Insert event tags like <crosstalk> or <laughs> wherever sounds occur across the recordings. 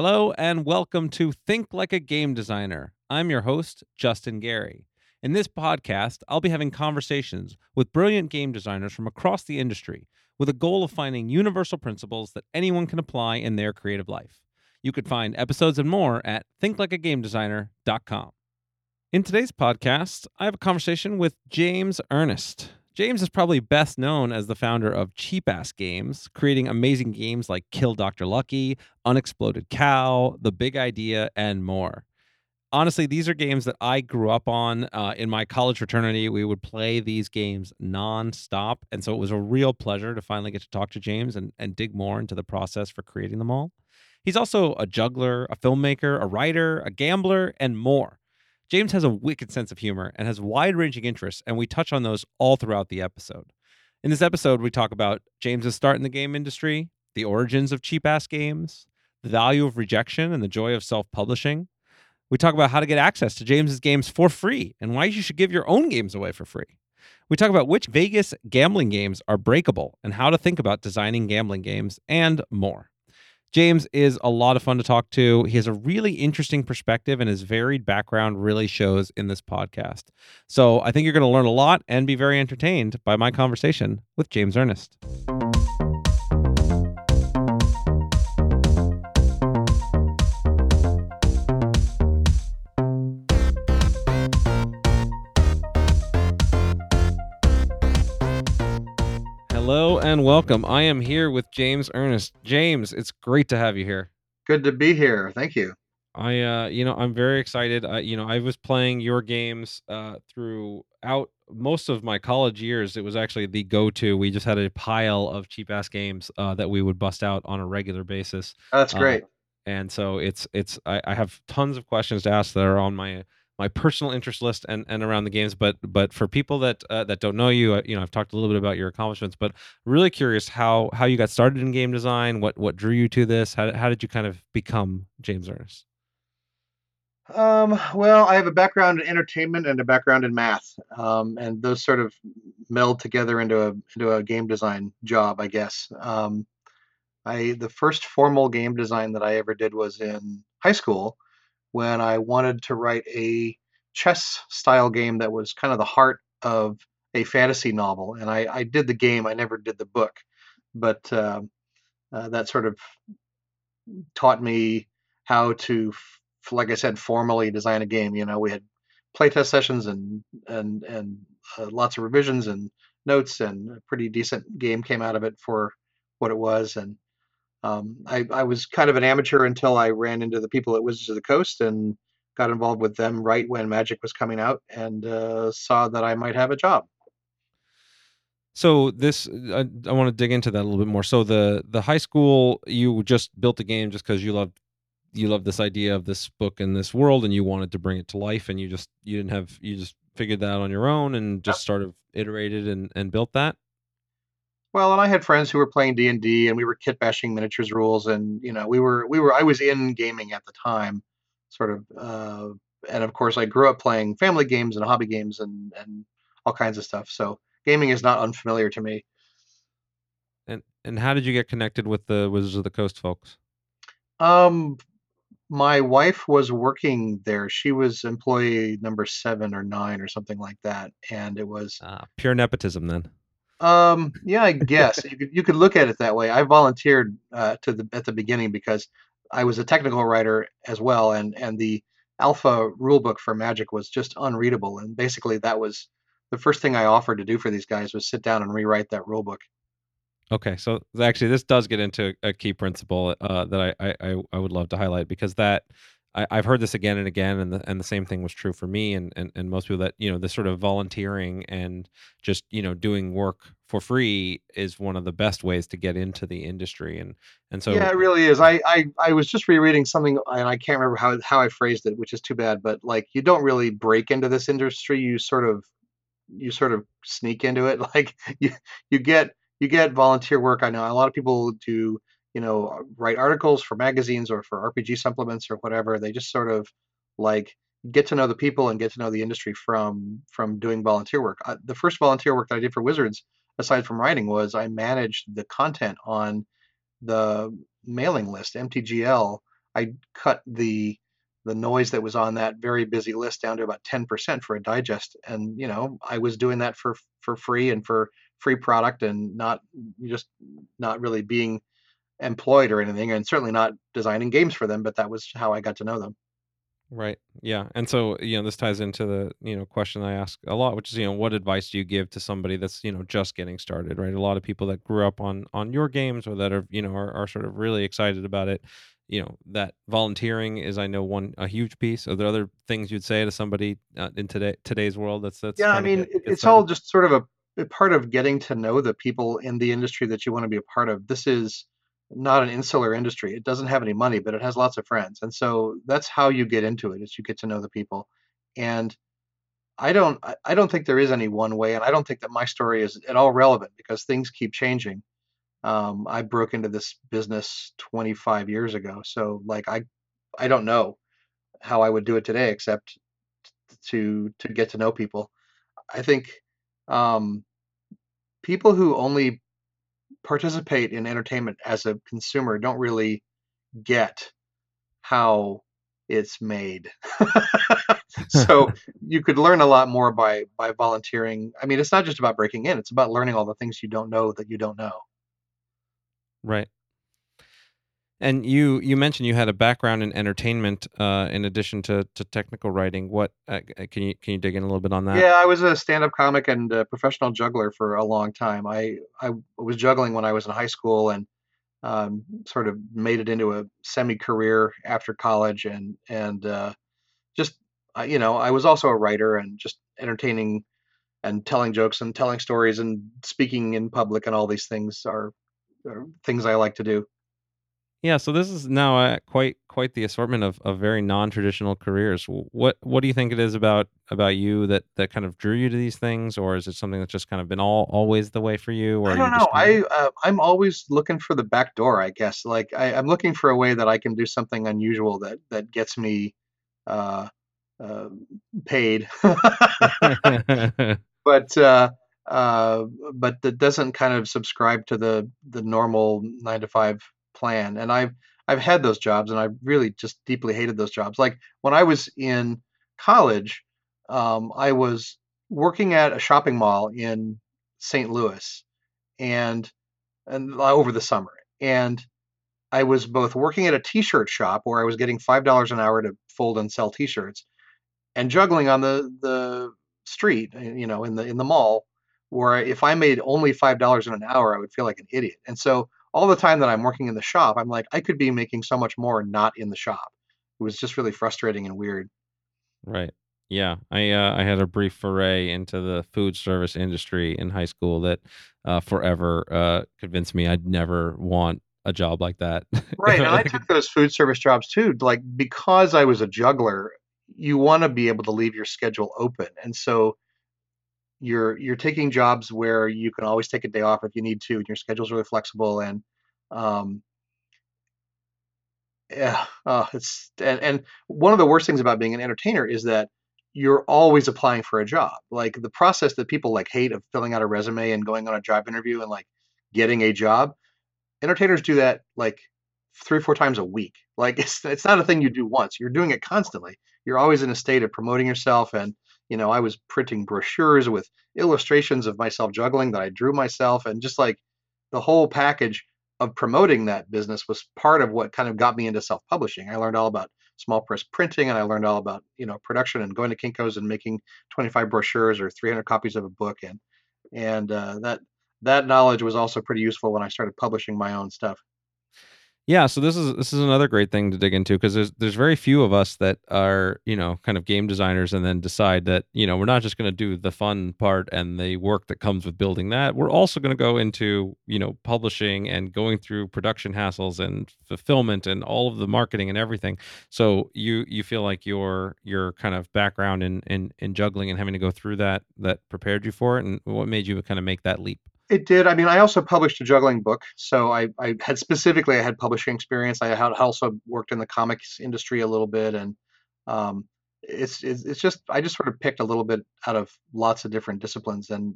Hello and welcome to Think Like a Game Designer. I'm your host, Justin Gary. In this podcast, I'll be having conversations with brilliant game designers from across the industry with a goal of finding universal principles that anyone can apply in their creative life. You could find episodes and more at thinklikeagamedesigner.com. In today's podcast, I have a conversation with James Ernest. James is probably best known as the founder of Cheapass Games, creating amazing games like Kill Dr. Lucky, Unexploded Cow, The Big Idea, and more. Honestly, these are games that I grew up on uh, in my college fraternity. We would play these games nonstop. And so it was a real pleasure to finally get to talk to James and, and dig more into the process for creating them all. He's also a juggler, a filmmaker, a writer, a gambler, and more. James has a wicked sense of humor and has wide ranging interests, and we touch on those all throughout the episode. In this episode, we talk about James's start in the game industry, the origins of cheap ass games, the value of rejection and the joy of self publishing. We talk about how to get access to James's games for free and why you should give your own games away for free. We talk about which Vegas gambling games are breakable and how to think about designing gambling games and more. James is a lot of fun to talk to. He has a really interesting perspective, and his varied background really shows in this podcast. So I think you're going to learn a lot and be very entertained by my conversation with James Ernest. Hello and welcome. I am here with James Ernest. James, it's great to have you here. Good to be here. Thank you. I, uh, you know, I'm very excited. I, you know, I was playing your games uh, throughout most of my college years. It was actually the go-to. We just had a pile of cheap ass games uh, that we would bust out on a regular basis. Oh, that's Uh, great. and so it's it's I, I have tons of questions to ask that are on my my personal interest list and, and around the games but but for people that uh, that don't know you uh, you know I've talked a little bit about your accomplishments but really curious how how you got started in game design what what drew you to this how, how did you kind of become James Ernest Um, well, I have a background in entertainment and a background in math, um, and those sort of meld together into a into a game design job, I guess. Um, I the first formal game design that I ever did was in high school when I wanted to write a chess style game that was kind of the heart of a fantasy novel, and I, I did the game. I never did the book, but um uh, that sort of taught me how to, like I said, formally design a game. You know, we had playtest sessions and and and uh, lots of revisions and notes, and a pretty decent game came out of it for what it was. And um, I, I was kind of an amateur until I ran into the people at Wizards of the Coast and got involved with them right when Magic was coming out, and uh, saw that I might have a job. so this I, I want to dig into that a little bit more. So the the high school you just built the game just because you loved you loved this idea of this book and this world and you wanted to bring it to life and you just you didn't have you just figured that out on your own and just sort of iterated and, and built that Well, and I had friends who were playing D and D, and we were kit bashing miniatures rules, and you know, we were we were I was in gaming at the time, sort of, uh, and of course, I grew up playing family games and hobby games and and all kinds of stuff. So gaming is not unfamiliar to me. and and how did you get connected with the wizards of the coast folks Um, my wife was working there. She was employee number seven or nine or something like that, and it was ah, pure nepotism then Um, yeah, I <laughs> guess you could you could look at it that way. I volunteered uh, to the at the beginning because I was a technical writer as well, and and the alpha rulebook for Magic was just unreadable, and basically that was the first thing I offered to do for these guys was sit down and rewrite that rulebook. Okay, so actually, this does get into a key principle uh, that I, I I I would love to highlight because that I, I've heard this again and again, and the and the same thing was true for me and, and and most people that you know this sort of volunteering and just you know doing work for free is one of the best ways to get into the industry and and so Yeah, it really is. I, I I was just rereading something, and I can't remember how how I phrased it, which is too bad. But like, you don't really break into this industry. You sort of you sort of sneak into it. <laughs> Like you you get you get volunteer work. I know a lot of people do, you know, write articles for magazines or for RPG supplements or whatever. They just sort of like get to know the people and get to know the industry from from doing volunteer work. Uh, the first volunteer work that I did for Wizards, aside from writing, was I managed the content on the mailing list, MTGL. I cut the the noise that was on that very busy list down to about 10% for a digest and you know i was doing that for for free and for free product and not just not really being employed or anything and certainly not designing games for them but that was how i got to know them Right. Yeah. And so, you know, this ties into the, you know, question I ask a lot, which is, you know, what advice do you give to somebody that's, you know, just getting started, right? A lot of people that grew up on on your games or that are, you know, are, are sort of really excited about it. You know, that volunteering is, I know, one a huge piece. Are there other things you'd say to somebody uh, in today today's world that's that's yeah i mean get get it's started? all just sort of a, a part of getting to know the people in the industry that you want to be a part of this is not an insular industry it doesn't have any money but it has lots of friends and so that's how you get into it is you get to know the people and i don't i don't think there is any one way and i don't think that my story is at all relevant because things keep changing. Um, i broke into this business 25 years ago so like i i don't know how i would do it today except to to get to know people. I think um, people who only participate in entertainment as a consumer don't really get how it's made. <laughs> so <laughs> you could learn a lot more by by volunteering. I mean, it's not just about breaking in; it's about learning all the things you don't know that you don't know. Right. And you you mentioned you had a background in entertainment uh in addition to to technical writing. What uh, can you can you dig in a little bit on that? Yeah, I was a stand-up comic and professional juggler for a long time. I I was juggling when I was in high school and um, sort of made it into a semi-career after college and and uh, just uh, you know I was also a writer and just entertaining and telling jokes and telling stories and speaking in public and all these things are, are things I like to do. Yeah, so this is now uh, quite quite the assortment of, of very non-traditional careers. What what do you think it is about about you that that kind of drew you to these things, or is it something that's just kind of been all always the way for you, or i don't know kind of... i uh, i'm always looking for the back door, I guess. Like I, I'm looking for a way that I can do something unusual that that gets me uh, uh, paid, <laughs> but uh, uh, but that doesn't kind of subscribe to the the normal nine to five plan. And I've I've had those jobs, and I really just deeply hated those jobs. Like when I was in college, um, I was working at a shopping mall in St. Louis, and and over the summer, and I was both working at a t-shirt shop where I was getting five dollars an hour to fold and sell t-shirts, and juggling on the the street, uh, you know, in the in the mall, where if I made only five dollars in an hour, I would feel like an idiot. And so all the time that I'm working in the shop, I'm like, I could be making so much more not in the shop. It was just really frustrating and weird. right? Yeah, I uh, I had a brief foray into the food service industry in high school that uh, forever uh, convinced me I'd never want a job like that. Right, and I took <laughs> those food service jobs too. Like because I was a juggler, you want to be able to leave your schedule open, and so you're you're taking jobs where you can always take a day off if you need to, and your schedule's really flexible. And um, yeah, uh, it's and and one of the worst things about being an entertainer is that you're always applying for a job. Like the process that people like hate of filling out a resume and going on a job interview and like getting a job, entertainers do that like three or four times a week. Like <laughs> it's it's not a thing you do once. You're doing it constantly. You're always in a state of promoting yourself and you know, I was printing brochures with illustrations of myself juggling that I drew myself and just like the whole package of promoting that business was part of what kind of got me into self-publishing. I learned all about small press printing and I learned all about, you know, production and going to Kinko's and making 25 brochures or 300 copies of a book and and uh, that that knowledge was also pretty useful when I started publishing my own stuff. Yeah, so this is this is another great thing to dig into because there's there's very few of us that are you know kind of game designers and then decide that you know we're not just going to do the fun part and the work that comes with building that we're also going to go into you know publishing and going through production hassles and fulfillment and all of the marketing and everything. So you you feel like your your kind of background in in in juggling and having to go through that that prepared you for it and what made you kind of make that leap? It did. I mean, I also published a juggling book, so I, I had specifically I had publishing experience. I had also worked in the comics industry a little bit, and um, it's, it's it's just I just sort of picked a little bit out of lots of different disciplines, and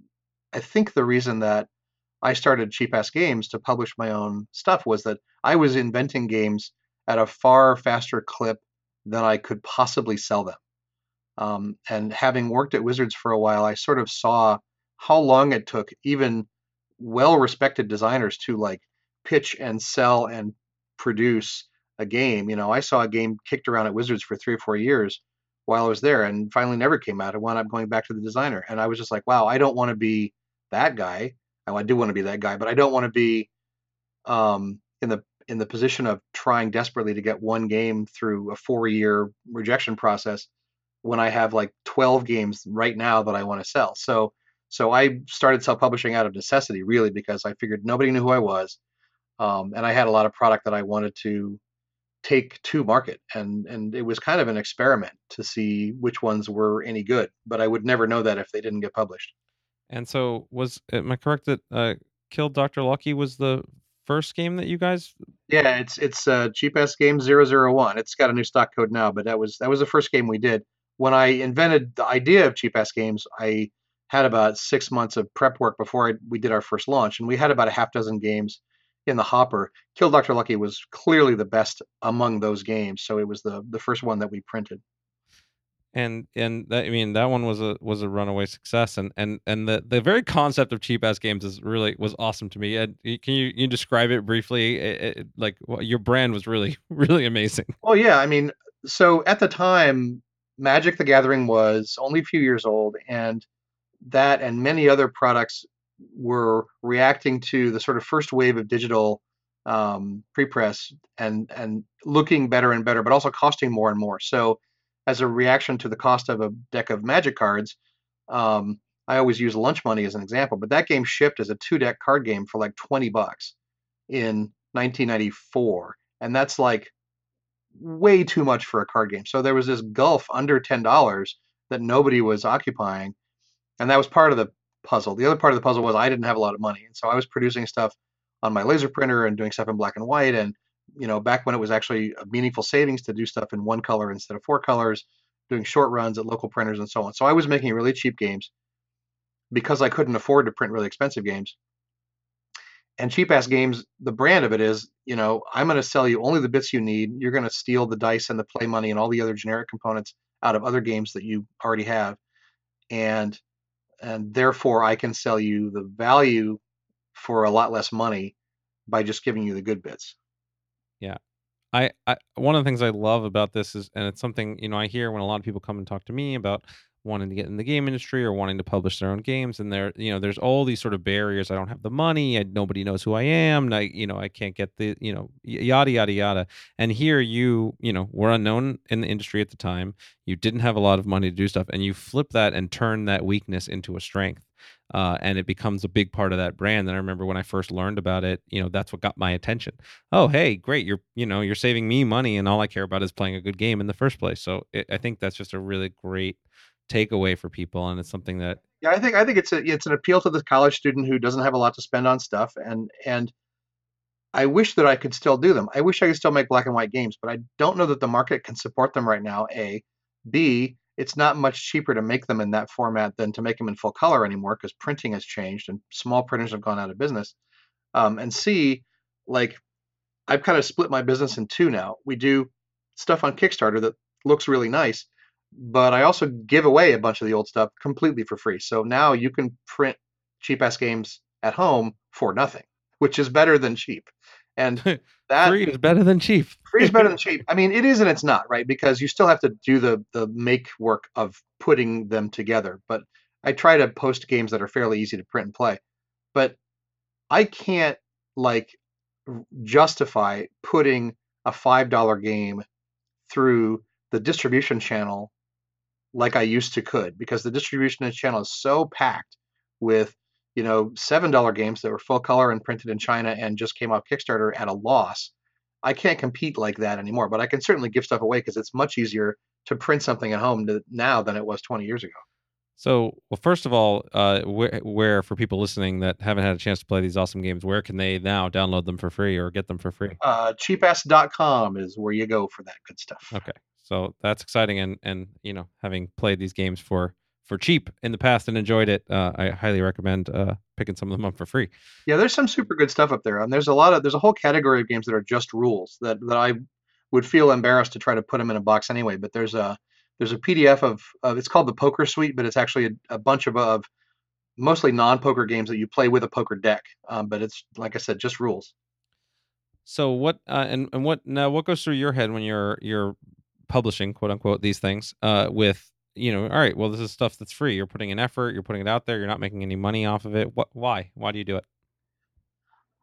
I think the reason that I started Cheapass Games to publish my own stuff was that I was inventing games at a far faster clip than I could possibly sell them. Um, and having worked at Wizards for a while, I sort of saw how long it took even well-respected designers to like pitch and sell and produce a game. You know, I saw a game kicked around at Wizards for three or four years while I was there, and finally never came out. I wound up going back to the designer, and I was just like, wow, I don't want to be that guy. I do want to be that guy, but I don't want to be um, in the in the position of trying desperately to get one game through a four-year rejection process when I have like 12 games right now that I want to sell. So so I started self-publishing out of necessity, really, because I figured nobody knew who I was, um, and I had a lot of product that I wanted to take to market, and and it was kind of an experiment to see which ones were any good. But I would never know that if they didn't get published. And so was am I correct that uh, Kill Dr. Lucky was the first game that you guys Yeah, it's it's uh, cheap ass game 001. It's got a new stock code now, but that was that was the first game we did. When I invented the idea of cheap ass games, I had about six months of prep work before I, we did our first launch, and we had about a half dozen games in the hopper. Kill Dr. Lucky was clearly the best among those games, so it was the the first one that we printed and and that, I mean that one was a was a runaway success, and and and the the very concept of cheap ass games is really was awesome to me. And can you you describe it briefly? It, it, like well, your brand was really <laughs> really amazing. Well, yeah, I mean, so at the time, Magic the Gathering was only a few years old, and that and many other products were reacting to the sort of first wave of digital um, prepress and and looking better and better, but also costing more and more. So as a reaction to the cost of a deck of magic cards. Um, I always use Lunch Money as an example, but that game shipped as a two deck card game for like 20 bucks in 1994. And that's like way too much for a card game. So there was this gulf under $10 that nobody was occupying. And that was part of the puzzle. The other part of the puzzle was I didn't have a lot of money. And so I was producing stuff on my laser printer and doing stuff in black and white and you know, back when it was actually a meaningful savings to do stuff in one color instead of four colors, doing short runs at local printers and so on. So I was making really cheap games because I couldn't afford to print really expensive games. And cheap ass games, the brand of it is, you know, I'm going to sell you only the bits you need. You're going to steal the dice and the play money and all the other generic components out of other games that you already have. And and therefore I can sell you the value for a lot less money by just giving you the good bits. Yeah. I, I one of the things I love about this is, and it's something you know I hear when a lot of people come and talk to me about wanting to get in the game industry or wanting to publish their own games, and there you know there's all these sort of barriers. I don't have the money. I, nobody knows who I am. I you know I can't get the you know yada yada yada. And here you you know were unknown in the industry at the time. You didn't have a lot of money to do stuff, and you flip that and turn that weakness into a strength uh, and it becomes a big part of that brand. And I remember when I first learned about it, you know, that's what got my attention. Oh, hey, great! You're you know you're saving me money, and all I care about is playing a good game in the first place. So it, I think that's just a really great takeaway for people, and it's something that yeah, I think I think it's a it's an appeal to the college student who doesn't have a lot to spend on stuff, and and I wish that I could still do them. I wish I could still make black and white games, but I don't know that the market can support them right now. A, B, it's not much cheaper to make them in that format than to make them in full color anymore because printing has changed and small printers have gone out of business. Um, and C, like I've kind of split my business in two now. We do stuff on Kickstarter that looks really nice, but I also give away a bunch of the old stuff completely for free. So now you can print cheap ass games at home for nothing, which is better than cheap. And <laughs> that free is better than cheap. free is better than <laughs> cheap. I mean, it is and it's not, right? Because you still have to do the the make work of putting them together. But I try to post games that are fairly easy to print and play. But I can't like justify putting a five dollar game through the distribution channel like I used to could because the distribution channel is so packed with you know, seven dollar games that were full color and printed in China and just came off Kickstarter at a loss. I can't compete like that anymore, but I can certainly give stuff away because it's much easier to print something at home to, now than it was 20 years ago. So, well, first of all, uh, where, where, for people listening that haven't had a chance to play these awesome games, where can they now download them for free or get them for free? Uh, cheapass.com is where you go for that good stuff. Okay, so that's exciting, and and you know, having played these games for for cheap in the past and enjoyed it, uh, I highly recommend uh, picking some of them up for free. Yeah, there's some super good stuff up there, and there's a lot of there's a whole category of games that are just rules that that I would feel embarrassed to try to put them in a box anyway. But there's a there's a PDF of, of it's called the Poker Suite, but it's actually a, a bunch of, of mostly non-poker games that you play with a poker deck. Um, but it's like I said, just rules. So what uh, and and what now? What goes through your head when you're you're publishing quote unquote these things uh, with you know all right well this is stuff that's free. You're putting an effort. You're putting it out there. You're not making any money off of it. What why? Why do you do it?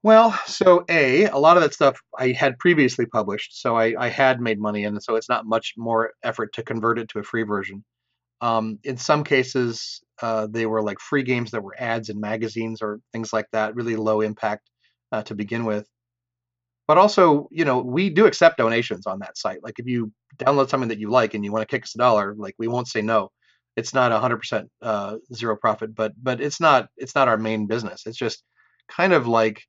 Well, so A, a lot of that stuff I had previously published, so I, I had made money and so it's not much more effort to convert it to a free version. Um, in some cases, uh, they were like free games that were ads in magazines or things like that, really low impact uh, to begin with. But also, you know, we do accept donations on that site. Like if you download something that you like and you want to kick us a dollar, like we won't say no. It's not 100% uh, zero profit, but but it's not it's not our main business. It's just kind of like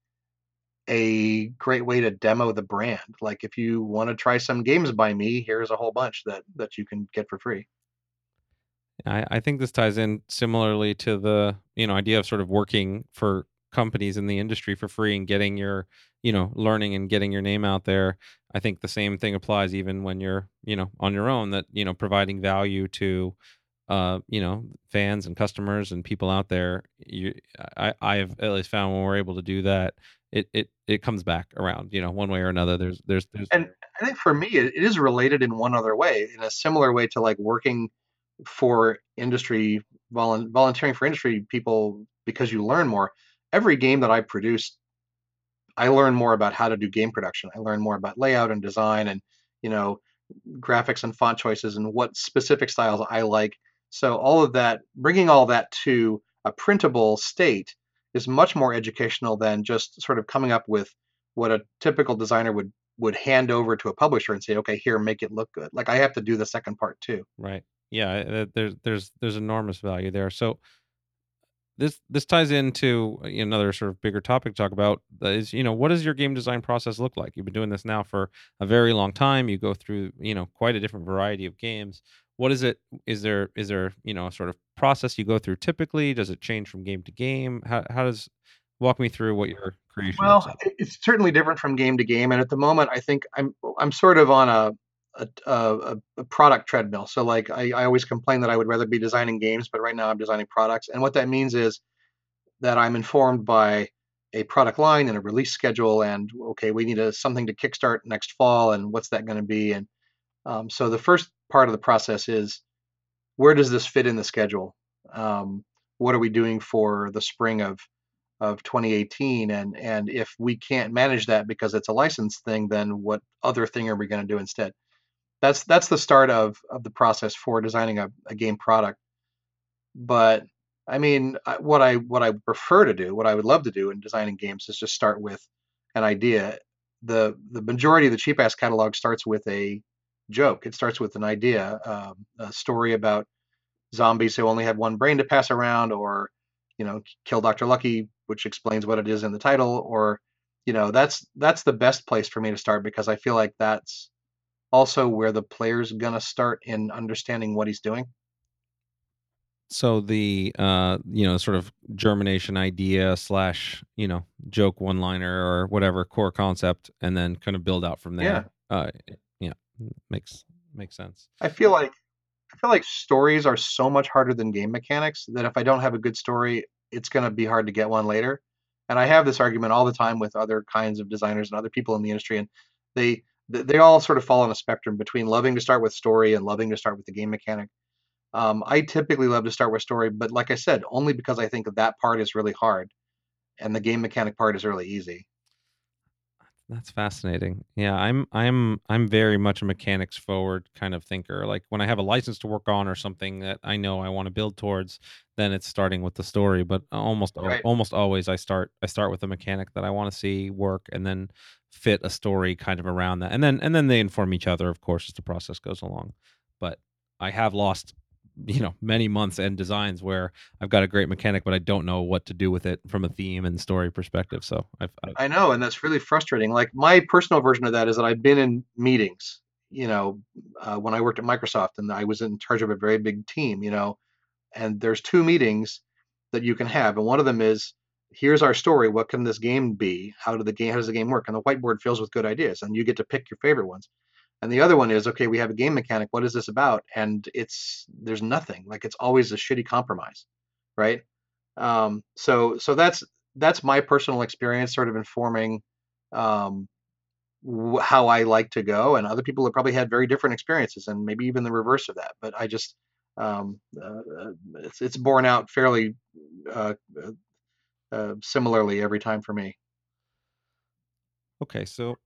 a great way to demo the brand. Like if you want to try some games by me, here's a whole bunch that that you can get for free. I, I think this ties in similarly to the you know idea of sort of working for companies in the industry for free and getting your you know learning and getting your name out there. I think the same thing applies even when you're you know on your own that you know providing value to uh you know fans and customers and people out there. You i i have at least found when we're able to do that it it it comes back around you know one way or another. There's there's there's and i think for me it, it is related in one other way in a similar way to like working for industry volunteering for industry people because you learn more every game that i produce i learn more about how to do game production i learn more about layout and design and you know graphics and font choices and what specific styles i like so all of that bringing all that to a printable state is much more educational than just sort of coming up with what a typical designer would would hand over to a publisher and say, okay, here, make it look good. Like I have to do the second part too. Right. Yeah. Uh, there's there's there's enormous value there. So this this ties into uh, another sort of bigger topic to talk about is you know what does your game design process look like? You've been doing this now for a very long time. You go through you know quite a different variety of games. What is it is there is there you know a sort of process you go through typically? Does it change from game to game? How, how does walk me through what your creation well like? it's certainly different from game to game and at the moment i think i'm i'm sort of on a a, a, a product treadmill so like I, I always complain that i would rather be designing games but right now i'm designing products and what that means is that i'm informed by a product line and a release schedule and okay we need a something to kickstart next fall and what's that going to be and um, so the first part of the process is where does this fit in the schedule? Um, what are we doing for the spring of of 2018? And and if we can't manage that because it's a license thing, then what other thing are we going to do instead? That's that's the start of of the process for designing a, a game product. But I mean, what I what I prefer to do, what I would love to do in designing games is just start with an idea. The the majority of the cheap ass catalog starts with a joke. It starts with an idea, um, a story about zombies who only have one brain to pass around, or you know, kill Dr. Lucky, which explains what it is in the title, or you know, that's that's the best place for me to start because I feel like that's also where the player's gonna start in understanding what he's doing. So the uh, you know, sort of germination idea slash, you know, joke one liner or whatever core concept, and then kind of build out from there. Yeah. Uh, makes makes sense. I feel like I feel like stories are so much harder than game mechanics that if I don't have a good story, it's going to be hard to get one later. And I have this argument all the time with other kinds of designers and other people in the industry, and they they all sort of fall on a spectrum between loving to start with story and loving to start with the game mechanic. Um, I typically love to start with story, but like I said, only because I think that, that part is really hard, and the game mechanic part is really easy. That's fascinating. Yeah, I'm I'm I'm very much a mechanics forward kind of thinker. Like when I have a license to work on or something that I know I want to build towards, then it's starting with the story. But almost right. almost always I start I start with a mechanic that I want to see work and then fit a story kind of around that. And then and then they inform each other, of course, as the process goes along. But I have lost you know many months and designs where I've got a great mechanic, but I don't know what to do with it from a theme and story perspective. So I've, I've... i know, and that's really frustrating. Like my personal version of that is that I've been in meetings, you know, uh, when I worked at Microsoft and I was in charge of a very big team, you know, and there's two meetings that you can have, and one of them is here's our story. What can this game be? How do the game? How does the game work? And the whiteboard fills with good ideas, and you get to pick your favorite ones. And the other one is okay we have a game mechanic what is this about? And it's there's nothing like it's always a shitty compromise right? Um, so so that's that's my personal experience sort of informing um, wh- how i like to go. And other people have probably had very different experiences and maybe even the reverse of that. But i just um, uh, uh it's, it's borne out fairly uh, uh, uh, similarly every time for me. Okay, so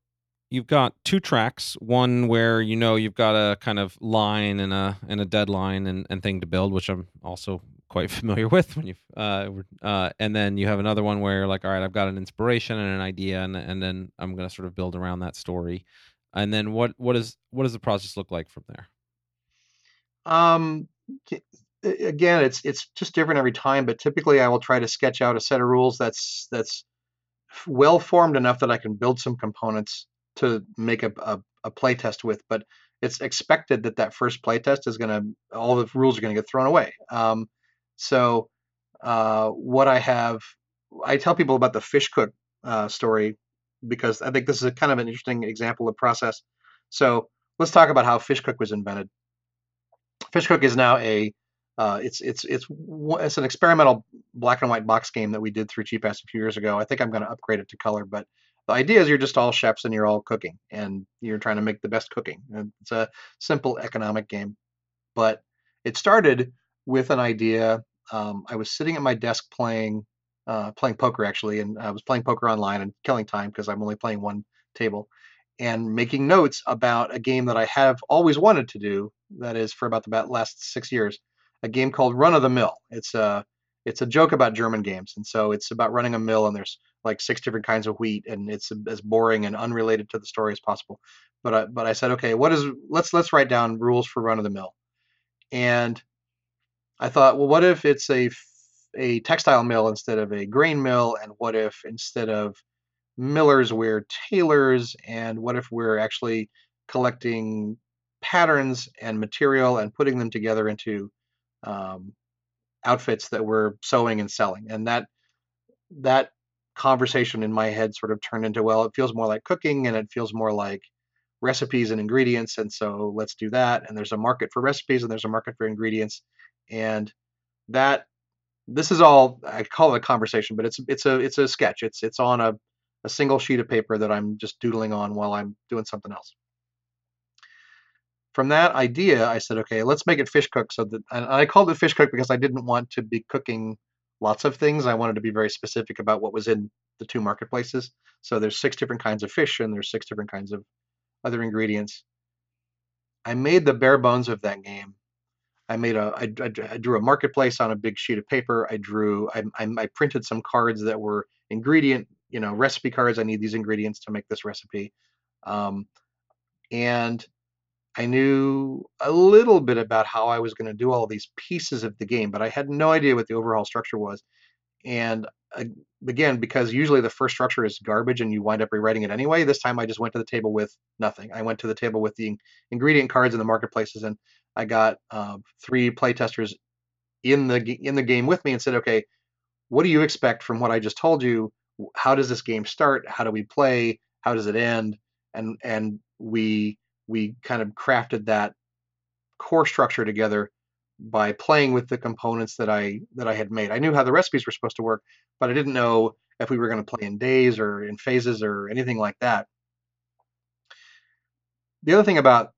you've got two tracks one where you know you've got a kind of line and a and a deadline and, and thing to build which i'm also quite <laughs> familiar with when you uh, uh and then you have another one where you're like all right i've got an inspiration and an idea and, and then i'm going to sort of build around that story. And then what what is what does the process look like from there? Um again it's it's just different every time but typically i will try to sketch out a set of rules that's that's well formed enough that i can build some components to make a, a, a play test with, but it's expected that that first play test is going to, all the rules are going to get thrown away. Um, so uh, what I have, I tell people about the fish cook uh, story because I think this is a kind of an interesting example of process. So let's talk about how fish cook was invented. Fish cook is now a uh, it's it's it's it's an experimental black and white box game that we did through Cheapass a few years ago. I think I'm going to upgrade it to color, but the idea is you're just all chefs and you're all cooking and you're trying to make the best cooking. It's a simple economic game, but it started with an idea. Um, I was sitting at my desk playing uh, playing poker actually, and I was playing poker online and killing time because I'm only playing one table and making notes about a game that I have always wanted to do. That is for about the last six years, a game called Run of the Mill. It's a it's a joke about German games, and so it's about running a mill and there's like six different kinds of wheat, and it's as boring and unrelated to the story as possible. But I, but I said, okay, what is let's let's write down rules for run of the mill, and I thought, well, what if it's a a textile mill instead of a grain mill, and what if instead of millers we're tailors, and what if we're actually collecting patterns and material and putting them together into um, outfits that we're sewing and selling, and that that conversation in my head sort of turned into well it feels more like cooking and it feels more like recipes and ingredients and so let's do that and there's a market for recipes and there's a market for ingredients and that this is all I call it a conversation but it's it's a it's a sketch. It's it's on a, a single sheet of paper that I'm just doodling on while I'm doing something else. From that idea I said okay let's make it fish cook so that and I called it fish cook because I didn't want to be cooking lots of things. I wanted to be very specific about what was in the two marketplaces. So there's six different kinds of fish and there's six different kinds of other ingredients. I made the bare bones of that game. I made a, I, drew a marketplace on a big sheet of paper. I drew, I, I, I printed some cards that were ingredient, you know, recipe cards. I need these ingredients to make this recipe. Um, and I knew a little bit about how I was going to do all these pieces of the game, but I had no idea what the overall structure was. And again, because usually the first structure is garbage and you wind up rewriting it anyway, this time I just went to the table with nothing. I went to the table with the ingredient cards in the marketplaces, and I got uh, three playtesters in the in the game with me and said, "Okay, what do you expect from what I just told you? How does this game start? How do we play? How does it end?" And and we we kind of crafted that core structure together by playing with the components that I that I had made. I knew how the recipes were supposed to work, but I didn't know if we were going to play in days or in phases or anything like that. The other thing about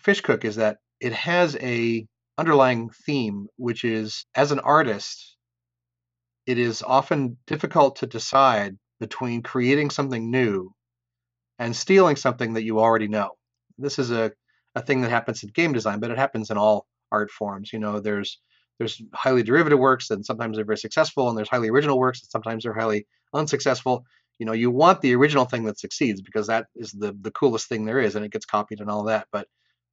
Fish Cook is that it has a underlying theme, which is as an artist, it is often difficult to decide between creating something new and stealing something that you already know this is a, a thing that happens in game design, but it happens in all art forms. You know, there's there's highly derivative works and sometimes they're very successful, and there's highly original works and sometimes they're highly unsuccessful. You know, you want the original thing that succeeds because that is the the coolest thing there is, and it gets copied and all that. But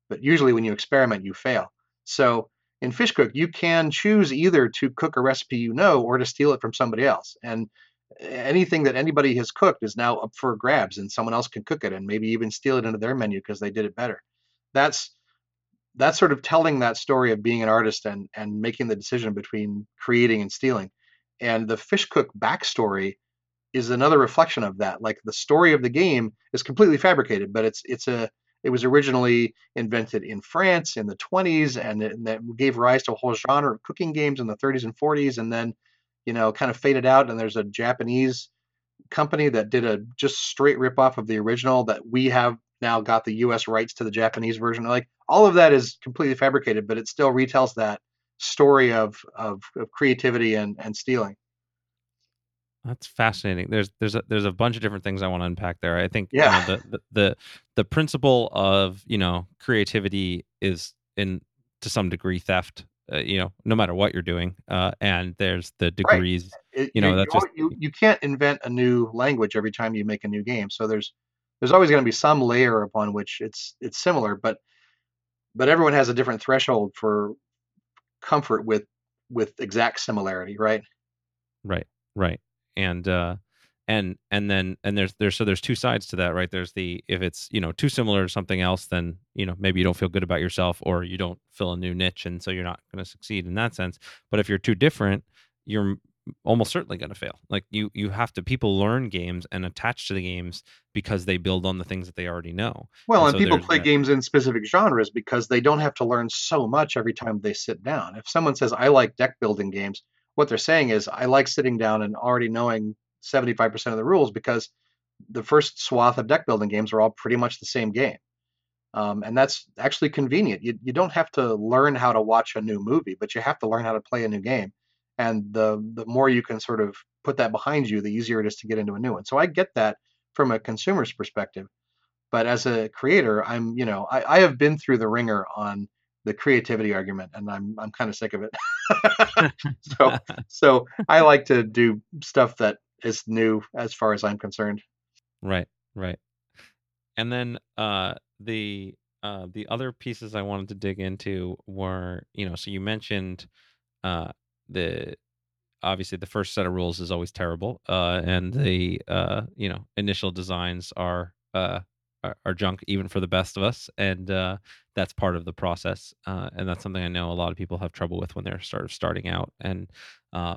but usually when you experiment, you fail. So in Fish Cook, you can choose either to cook a recipe you know or to steal it from somebody else. And anything that anybody has cooked is now up for grabs and someone else can cook it and maybe even steal it into their menu because they did it better. That's that's sort of telling that story of being an artist and and making the decision between creating and stealing. And the fish cook backstory is another reflection of that. Like the story of the game is completely fabricated but it's it's a it was originally invented in France in the 20s, and, it, and that gave rise to a whole genre of cooking games in the 30s and 40s, and then, you know, kind of faded out. And there's a Japanese company that did a just straight rip off of the original that we have now got the U.S. rights to the Japanese version. Like all of that is completely fabricated, but it still retells that story of of, of creativity and and stealing. That's fascinating. There's there's a, there's a bunch of different things I want to unpack there. I think yeah. You know, the, the, the the principle of you know creativity is in to some degree theft. Uh, you know, no matter what you're doing, uh, and there's the degrees. Right. It, you know, you, that's just you you can't invent a new language every time you make a new game. So there's there's always going to be some layer upon which it's it's similar, but but everyone has a different threshold for comfort with with exact similarity, right? Right, right and uh and and then and there's there's so there's two sides to that right? There's the if it's you know too similar to something else then you know maybe you don't feel good about yourself or you don't fill a new niche and so you're not going to succeed in that sense. But if you're too different you're almost certainly going to fail. Like you you have to people learn games and attach to the games because they build on the things that they already know. Well and, so people play that- games in specific genres because they don't have to learn so much every time they sit down. If someone says i like deck building games what they're saying is I like sitting down and already knowing 75% of the rules because the first swath of deck building games are all pretty much the same game. Um, and that's actually convenient. You, you don't have to learn how to watch a new movie, but you have to learn how to play a new game. And the the more you can sort of put that behind you, the easier it is to get into a new one. So I get that from a consumer's perspective. But as a creator, I'm, you know, I, I have been through the ringer on the creativity argument, and I'm I'm kind of sick of it. <laughs> so so I like to do stuff that is new as far as I'm concerned. Right, right. And then uh the uh the other pieces I wanted to dig into were, you know, so you mentioned uh the obviously the first set of rules is always terrible uh and the uh you know initial designs are uh are, junk even for the best of us and uh that's part of the process uh and that's something i know a lot of people have trouble with when they're sort of starting out and uh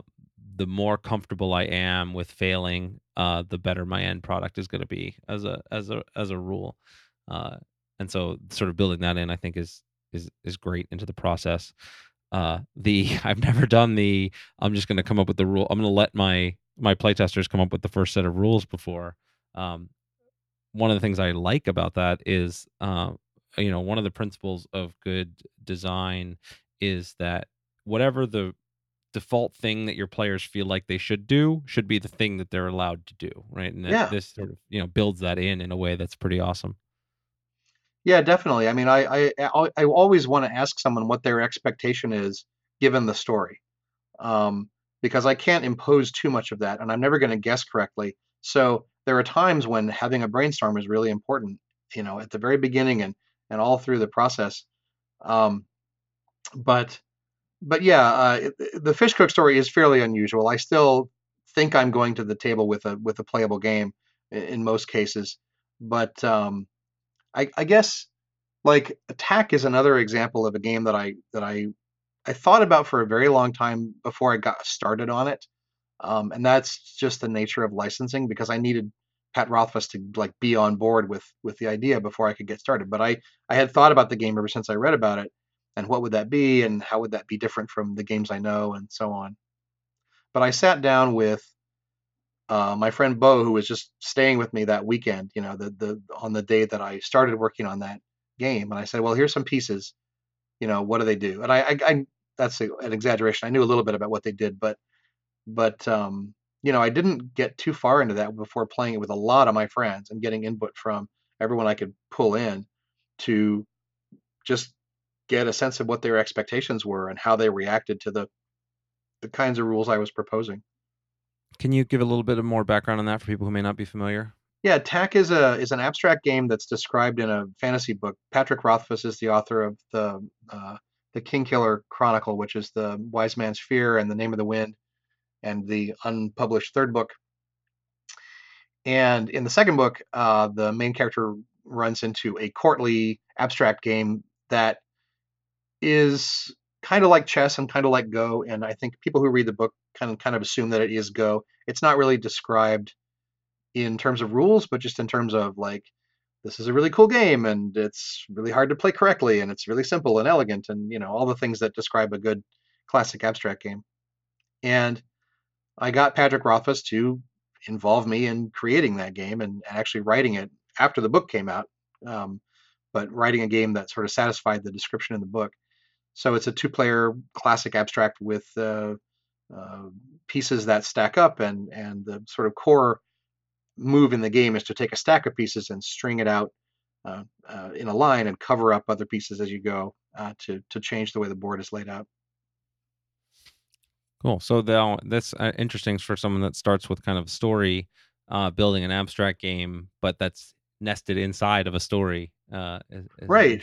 the more comfortable i am with failing uh the better my end product is going to be as a as a as a rule. Uh and so sort of building that in i think is is is great into the process. Uh the <laughs> i've never done the i'm just going to come up with the rule i'm going to let my my playtesters come up with the first set of rules before. Um one of the things i like about that is uh you know one of the principles of good design is that whatever the default thing that your players feel like they should do should be the thing that they're allowed to do right and Yeah. this sort of you know builds that in in a way that's pretty awesome Yeah, definitely. I mean, I I I I always want to ask someone what their expectation is given the story, um, because I can't impose too much of that, and I'm never going to guess correctly. So there are times when having a brainstorm is really important. You know, at the very beginning and and all through the process. Um, but but yeah, uh, the fish cook story is fairly unusual. I still think I'm going to the table with a with a playable game i- in most cases, but um, I, I guess like Tak is another example of a game that I that I I thought about for a very long time before I got started on it, um, and that's just the nature of licensing because I needed Pat Rothfuss to like be on board with with the idea before I could get started. But I I had thought about the game ever since I read about it, and what would that be, and how would that be different from the games I know, and so on. But I sat down with uh, my friend Bo, who was just staying with me that weekend, you know, the the on the day that I started working on that game, and I said, well, here's some pieces, you know, what do they do? And I, I, I that's a, an exaggeration. I knew a little bit about what they did, but but um, you know, I didn't get too far into that before playing it with a lot of my friends and getting input from everyone I could pull in to just get a sense of what their expectations were and how they reacted to the the kinds of rules I was proposing. can you give a little bit of more background on that for people who may not be familiar Yeah, Tak is a is an abstract game that's described in a fantasy book. Patrick Rothfuss is the author of the uh, the Kingkiller Chronicle, which is the Wise Man's Fear and the Name of the Wind, and the unpublished third book. And in the second book, uh, the main character runs into a courtly abstract game that is kind of like chess and kind of like Go. And I think people who read the book kind of kind of assume that it is Go. It's not really described in terms of rules, but just in terms of like this is a really cool game and it's really hard to play correctly and it's really simple and elegant and you know all the things that describe a good classic abstract game. And I got Patrick Rothfuss to involve me in creating that game and, actually writing it after the book came out. Um, but writing a game that sort of satisfied the description in the book. So it's a two-player classic abstract with uh, uh, pieces that stack up, and and the sort of core move in the game is to take a stack of pieces and string it out uh, uh in a line and cover up other pieces as you go uh, to to change the way the board is laid out. Cool. So the, that's uh, interesting for someone that starts with kind of story, building an abstract game, but that's nested inside of a story. Uh, is, is right.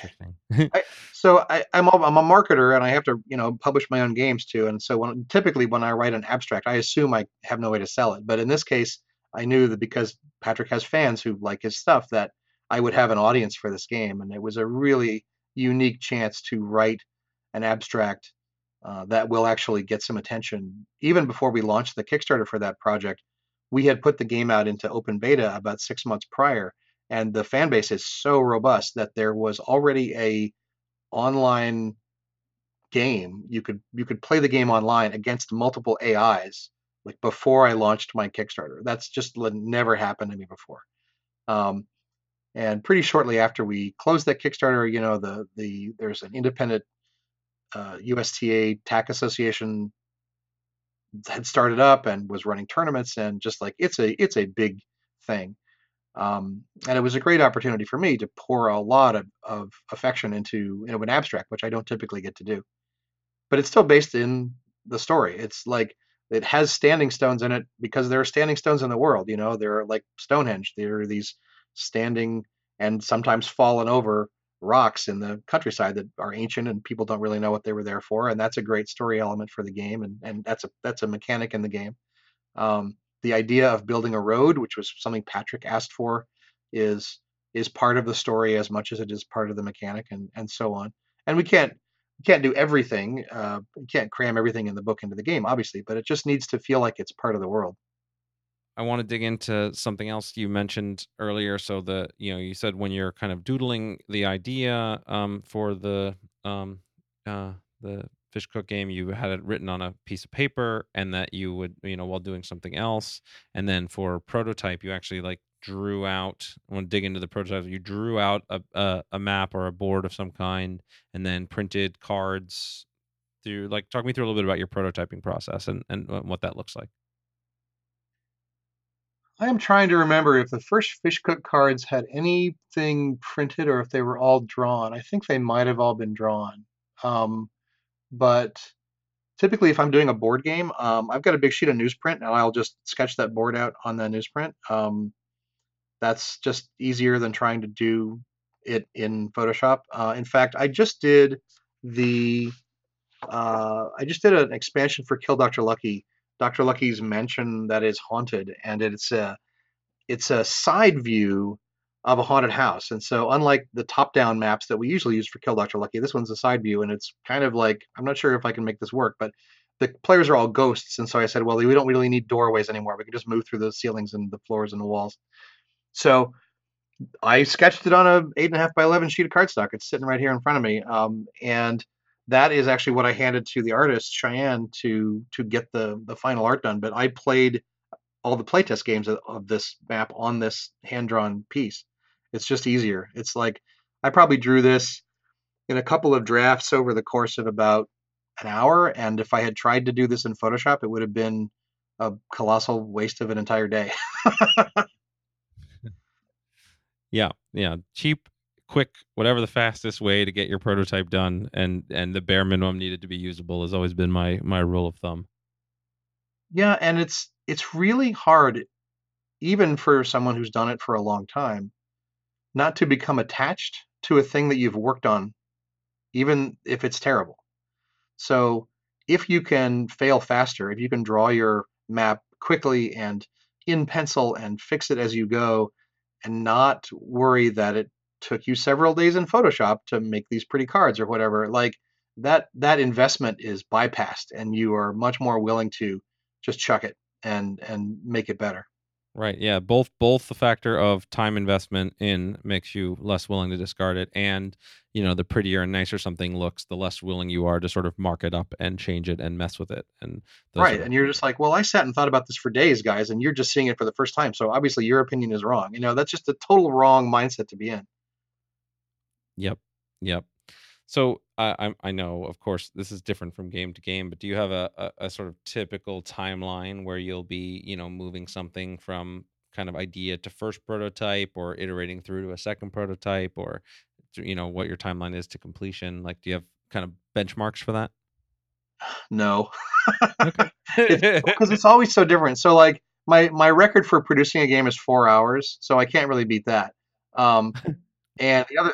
<laughs> I, so I, am a, I'm a marketer and I have to you know publish my own games too. And so when typically when I write an abstract, I assume I have no way to sell it. But in this case, I knew that because Patrick has fans who like his stuff, that I would have an audience for this game, and it was a really unique chance to write an abstract uh, that will actually get some attention. Even before we launched the Kickstarter for that project, we had put the game out into open beta about six months prior, and the fan base is so robust that there was already a online game. You could you could play the game online against multiple AIs like before I launched my Kickstarter. That's just never happened to me before. Um, and pretty shortly after we closed that Kickstarter, you know, the the there's an independent uh, USTA Tak Association had started up and was running tournaments and just like it's a it's a big thing. Um, and it was a great opportunity for me to pour a lot of, of affection into you know, an abstract, which I don't typically get to do. But it's still based in the story. It's like it has standing stones in it because there are standing stones in the world. You know, there are like Stonehenge. There are these standing and sometimes fallen over rocks in the countryside that are ancient and people don't really know what they were there for and that's a great story element for the game and, and that's a that's a mechanic in the game um, the idea of building a road which was something patrick asked for is is part of the story as much as it is part of the mechanic and and so on and we can't we can't do everything uh, we can't cram everything in the book into the game obviously but it just needs to feel like it's part of the world I want to dig into something else you mentioned earlier. So the you know you said when you're kind of doodling the idea um, for the um, uh, the fish cook game, you had it written on a piece of paper, and that you would you know while doing something else, and then for prototype, you actually like drew out. I want to dig into the prototype. You drew out a, a a map or a board of some kind, and then printed cards through. Like, talk me through a little bit about your prototyping process and and what that looks like. I am trying to remember if the first fish cook cards had anything printed or if they were all drawn. I think they might have all been drawn. Um, but typically, if I'm doing a board game, um, I've got a big sheet of newsprint and I'll just sketch that board out on the newsprint. Um, that's just easier than trying to do it in Photoshop. Uh, in fact, I just did the uh, I just did an expansion for Kill Dr. Lucky Dr. Lucky's mansion that is haunted, and it's a it's a side view of a haunted house. And so, unlike the top-down maps that we usually use for Kill Dr. Lucky, this one's a side view, and it's kind of like I'm not sure if I can make this work, but the players are all ghosts, and so I said, well, we don't really need doorways anymore. We can just move through the ceilings and the floors and the walls. So I sketched it on a eight and a half by eleven sheet of cardstock. It's sitting right here in front of me, um, and that is actually what I handed to the artist Cheyenne to to get the the final art done. But I played all the playtest games of, of this map on this hand drawn piece. It's just easier. It's like I probably drew this in a couple of drafts over the course of about an hour, and if I had tried to do this in Photoshop, it would have been a colossal waste of an entire day. <laughs> yeah, yeah, cheap quick whatever the fastest way to get your prototype done and and the bare minimum needed to be usable has always been my my rule of thumb yeah and it's it's really hard even for someone who's done it for a long time not to become attached to a thing that you've worked on even if it's terrible so if you can fail faster if you can draw your map quickly and in pencil and fix it as you go and not worry that it took you several days in Photoshop to make these pretty cards or whatever, like that that investment is bypassed and you are much more willing to just chuck it and and make it better. Right. Yeah. Both both the factor of time investment in makes you less willing to discard it, and you know the prettier and nicer something looks, the less willing you are to sort of mark it up and change it and mess with it. And right. Are... And you're just like, well, I sat and thought about this for days, guys, and you're just seeing it for the first time. So obviously your opinion is wrong. You know, that's just a total wrong mindset to be in. Yep. Yep. So I I know, of course, this is different from game to game, but do you have a, a, a sort of typical timeline where you'll be, you know, moving something from kind of idea to first prototype or iterating through to a second prototype or you know what your timeline is to completion? Like, do you have kind of benchmarks for that? No, <laughs> because it's, it's always so different. So like my my record for producing a game is four hours, so I can't really beat that. Um, <laughs> and the other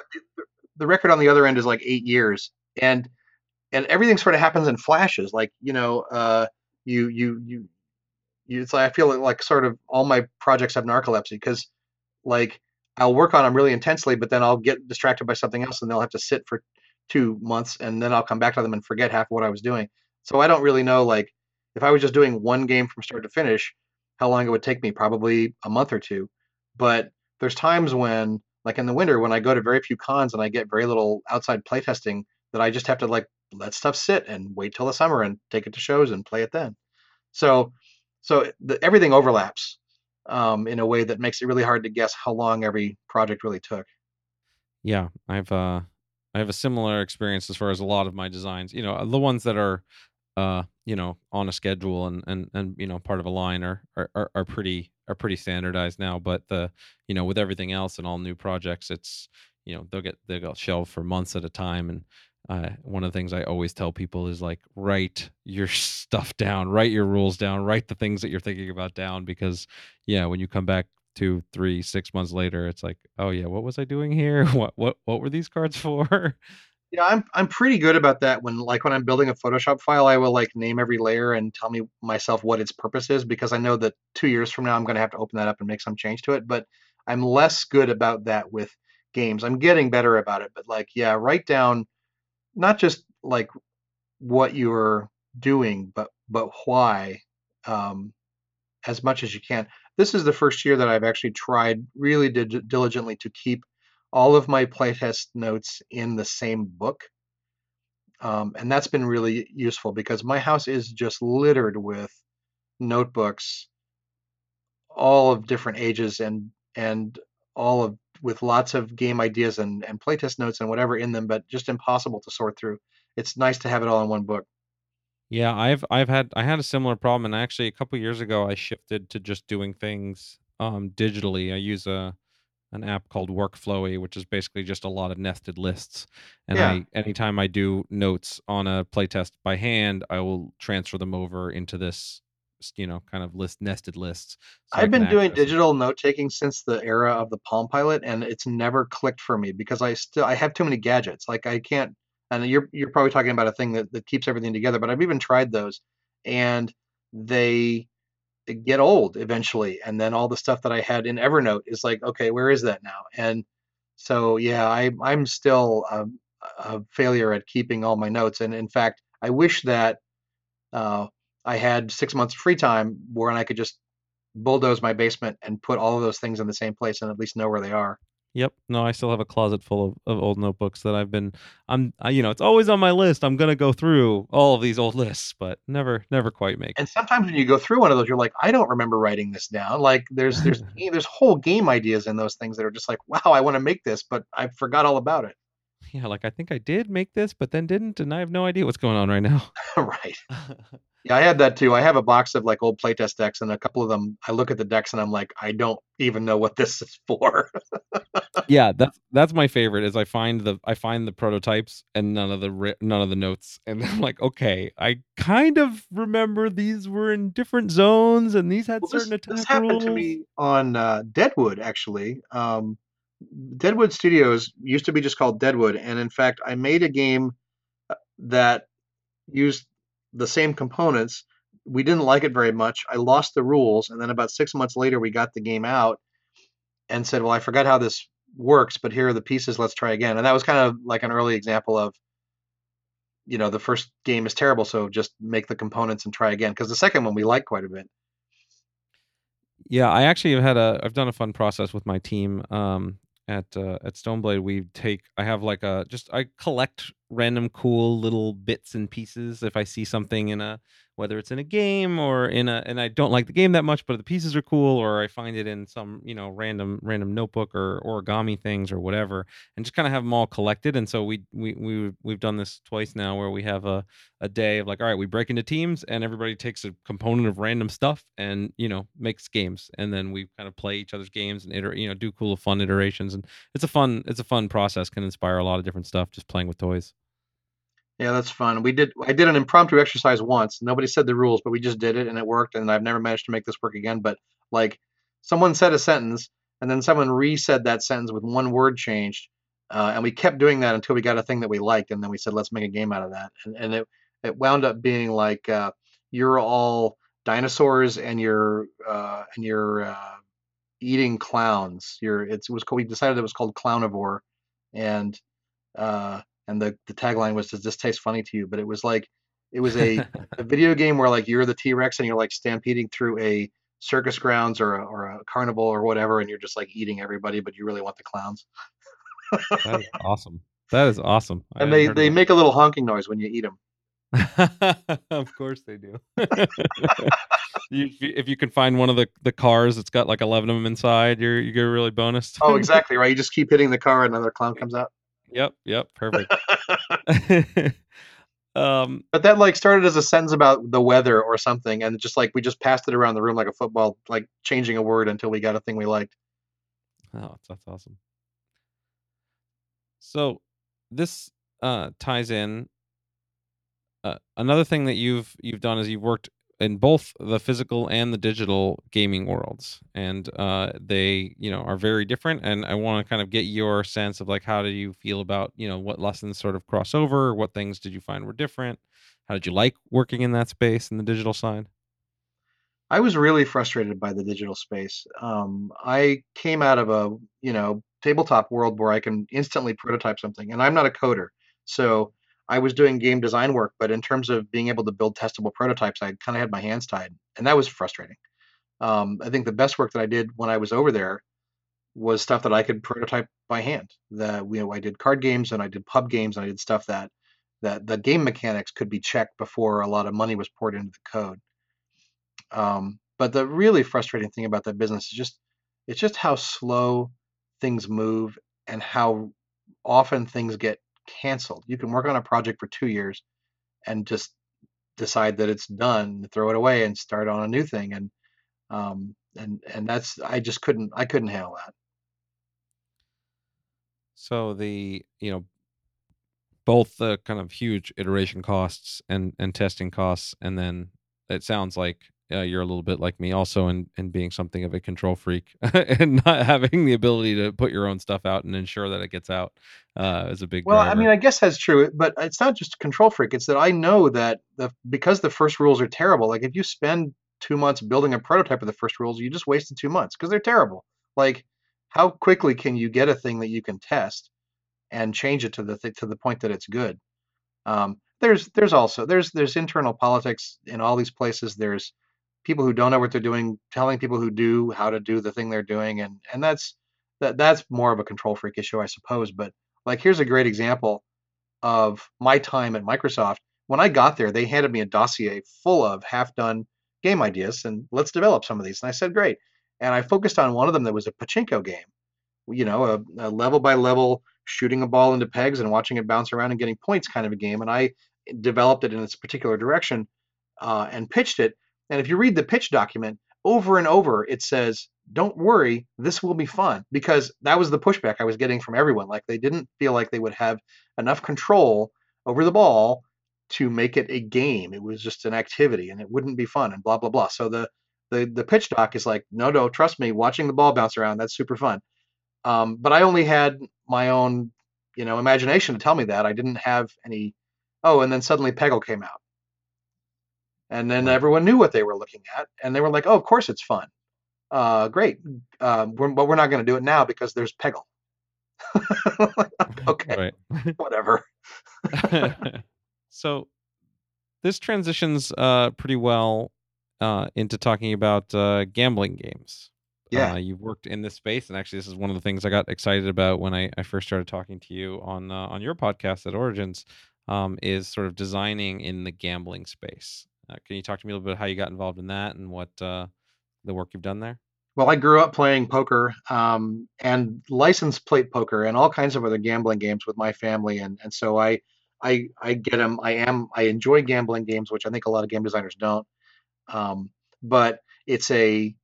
the record on the other end is like eight years, and and everything sort of happens in flashes. Like you know, uh, you you you you. It's like I feel like sort of all my projects have narcolepsy because like I'll work on them really intensely, but then I'll get distracted by something else, and they'll have to sit for two months, and then I'll come back to them and forget half of what I was doing. So I don't really know like if I was just doing one game from start to finish, how long it would take me. Probably a month or two. But there's times when like in the winter when I go to very few cons and I get very little outside playtesting that I just have to like let stuff sit and wait till the summer and take it to shows and play it then. So so the, everything overlaps um, in a way that makes it really hard to guess how long every project really took. Yeah, I've uh, I have a similar experience as far as a lot of my designs. You know, the ones that are uh, you know, on a schedule and and and you know, part of a line are are are pretty are pretty standardized now. But the you know, with everything else and all new projects, it's you know they'll get they'll get shelved for months at a time. And uh, one of the things I always tell people is like write your <laughs> stuff down, write your rules down, write the things that you're thinking about down because yeah, when you come back two, three, six months later, it's like, oh yeah, what was I doing here? <laughs> What what what were these cards <laughs> for? Yeah, I'm I'm pretty good about that. When like when I'm building a Photoshop file, I will like name every layer and tell me myself what its purpose is because I know that two years from now I'm going to have to open that up and make some change to it. But I'm less good about that with games. I'm getting better about it, but like yeah, write down not just like what you're doing, but but why um, as much as you can. This is the first year that I've actually tried really diligently to keep all of my playtest notes in the same book. Um, and that's been really useful because my house is just littered with notebooks, all of different ages and and all of with lots of game ideas and, and playtest notes and whatever in them, but just impossible to sort through. It's nice to have it all in one book. Yeah, I've I've had I had a similar problem, and actually a couple years ago I shifted to just doing things um, digitally. I use a an app called Workflowy, which is basically just a lot of nested lists. And yeah. I anytime I do notes on a playtest by hand, I will transfer them over into this you know kind of list nested lists so i've been doing digital note taking since the era of the palm pilot and it's never clicked for me because i still i have too many gadgets like i can't and you're you're probably talking about a thing that, that keeps everything together but i've even tried those and they get old eventually and then all the stuff that i had in evernote is like okay where is that now? And so yeah i i'm still a, a failure at keeping all my notes and in fact i wish that uh, i had six months of free time where i could just bulldoze my basement and put all of those things in the same place and at least know where they are Yep. No, I still have a closet full of, of old notebooks that I've been I'm I, you know, it's always on my list. I'm going to go through all of these old lists, but never never quite make. And sometimes when you go through one of those you're like, I don't remember writing this down. Like there's there's <laughs> there's whole game ideas in those things that are just like, wow, I want to make this, but I forgot all about it. Yeah, like I think I did make this, but then didn't, and I have no idea what's going on right now. <laughs> right. <laughs> Yeah, I had that too. I have a box of like old playtest decks, and a couple of them, I look at the decks and I'm like, I don't even know what this is for. <laughs> yeah, that's that's my favorite. Is I find the I find the prototypes and none of the none of the notes, <laughs> and I'm like, okay, I kind of remember these were in different zones, and these had well, certain this, attack this happened rules. to me on uh, Deadwood actually. Um, Deadwood Studios used to be just called Deadwood, and in fact, I made a game uh, that used the same components. We didn't like it very much. I lost the rules, and then about six months later, we got the game out and said, "Well, I forgot how this works, but here are the pieces. Let's try again." And that was kind of like an early example of, you know, the first game is terrible, so just make the components and try again. Because the second one we liked quite a bit. Yeah, I actually have had a I've done a fun process with my team. Um, at uh, at Stoneblade, we take I have like a just I collect random cool little bits and pieces if I see something in a whether it's in a game or in a and I don't like the game that much, but the pieces are cool, or I find it in some you know random random notebook or origami things or whatever, and just kind of have them all collected. And so we we we we've done this twice now, where we have a a day of like, all right, we break into teams, and everybody takes a component of random stuff, and you know makes games, and then we kind of play each other's games and iter- you know do cool fun iterations, and it's a fun it's a fun process, can inspire a lot of different stuff just playing with toys. Yeah, that's fun. We did I did an impromptu exercise once. Nobody said the rules, but we just did it and it worked and I've never managed to make this work again, but like someone said a sentence and then someone re-said that sentence with one word changed. Uh, and we kept doing that until we got a thing that we liked and then we said let's make a game out of that. And and it it wound up being like uh, you're all dinosaurs and you're uh, and you're uh, eating clowns. You're it was called, we decided it was called Clownivore and uh and the the tagline was, "Does this taste funny to you?" But it was like it was a, <laughs> a video game where like you're the T Rex and you're like stampeding through a circus grounds or a, or a carnival or whatever, and you're just like eating everybody, but you really want the clowns. that is <laughs> awesome. That is awesome. And they they make a little honking noise when you eat them. <laughs> of course they do. you, if you can find one of the, the cars that's got like 11 of them inside, you're you get really bonus. oh, exactly right. You just keep hitting the car, and another clown comes out. Yep, yep, perfect. <laughs> <laughs> um, but that like started as a sentence about the weather or something, and just like we just passed it around the room like a football, like changing a word until we got a thing we liked. Oh, that's awesome. So this uh, ties in. Uh, another thing that you've you've done is you've worked in both the physical and the digital gaming worlds. And uh, they you know are very different and i want to kind of get your sense of like how do you feel about you know what lessons sort of cross over? What things did you find were different? How did you like working in that space in the digital side? I was really frustrated by the digital space. Um, i came out of a you know tabletop world where i can instantly prototype something and i'm not a coder. So I was doing game design work, but in terms of being able to build testable prototypes, I kind of had my hands tied, and that was frustrating. Um, I think the best work that I did when I was over there was stuff that I could prototype by hand. That you know, I did card games and I did pub games and I did stuff that that the game mechanics could be checked before a lot of money was poured into the code. Um, but the really frustrating thing about that business is just it's just how slow things move and how often things get canceled. You can work on a project for two years and just decide that it's done, throw it away, and start on a new thing. And um, and and that's I just couldn't I couldn't handle that. So the you know both the kind of huge iteration costs and and testing costs, and then it sounds like uh, you're a little bit like me also in, in being something of a control freak <laughs> and not having the ability to put your own stuff out and ensure that it gets out uh, is a big well driver. i mean i guess that's true but it's not just a control freak it's that i know that the because the first rules are terrible like if you spend two months building a prototype of the first rules you just wasted two months because they're terrible like how quickly can you get a thing that you can test and change it to the th- to the point that it's good um, there's there's also there's there's internal politics in all these places there's people who don't know what they're doing telling people who do how to do the thing they're doing and and that's that that's more of a control freak issue i suppose but like here's a great example of my time at microsoft. When i got there they handed me a dossier full of half done game ideas and let's develop some of these and i said great. And i focused on one of them that was a pachinko game. You know a, a level by level shooting a ball into pegs and watching it bounce around and getting points kind of a game and i developed it in this particular direction uh, and pitched it and if you read the pitch document over and over, it says, don't worry, this will be fun. Because that was the pushback I was getting from everyone. Like they didn't feel like they would have enough control over the ball to make it a game. It was just an activity and it wouldn't be fun and blah, blah, blah. So the, the, the pitch doc is like, no, no, trust me, watching the ball bounce around, that's super fun. Um, but I only had my own, you know, imagination to tell me that. I didn't have any, oh, and then suddenly Peggle came out and then right. everyone knew what they were looking at, and they were like, "Oh, of course it's fun. Uh, great, uh, we're, but we're not going to do it now because there's Peggle." <laughs> okay, <laughs> whatever. <laughs> so this transitions uh, pretty well uh, into talking about uh, gambling games. Yeah. Uh, you've worked in this space, and actually, this is one of the things I got excited about when I, I first started talking to you on uh, on your podcast at Origins. Um, is sort of designing in the gambling space. Uh, can you talk to me a little bit about how you got involved in that and what uh, the work you've done there? Well, I grew up playing poker um, and licensed plate poker and all kinds of other gambling games with my family, and and so I I I get them. I am I enjoy gambling games, which I think a lot of game designers don't. Um, but it's a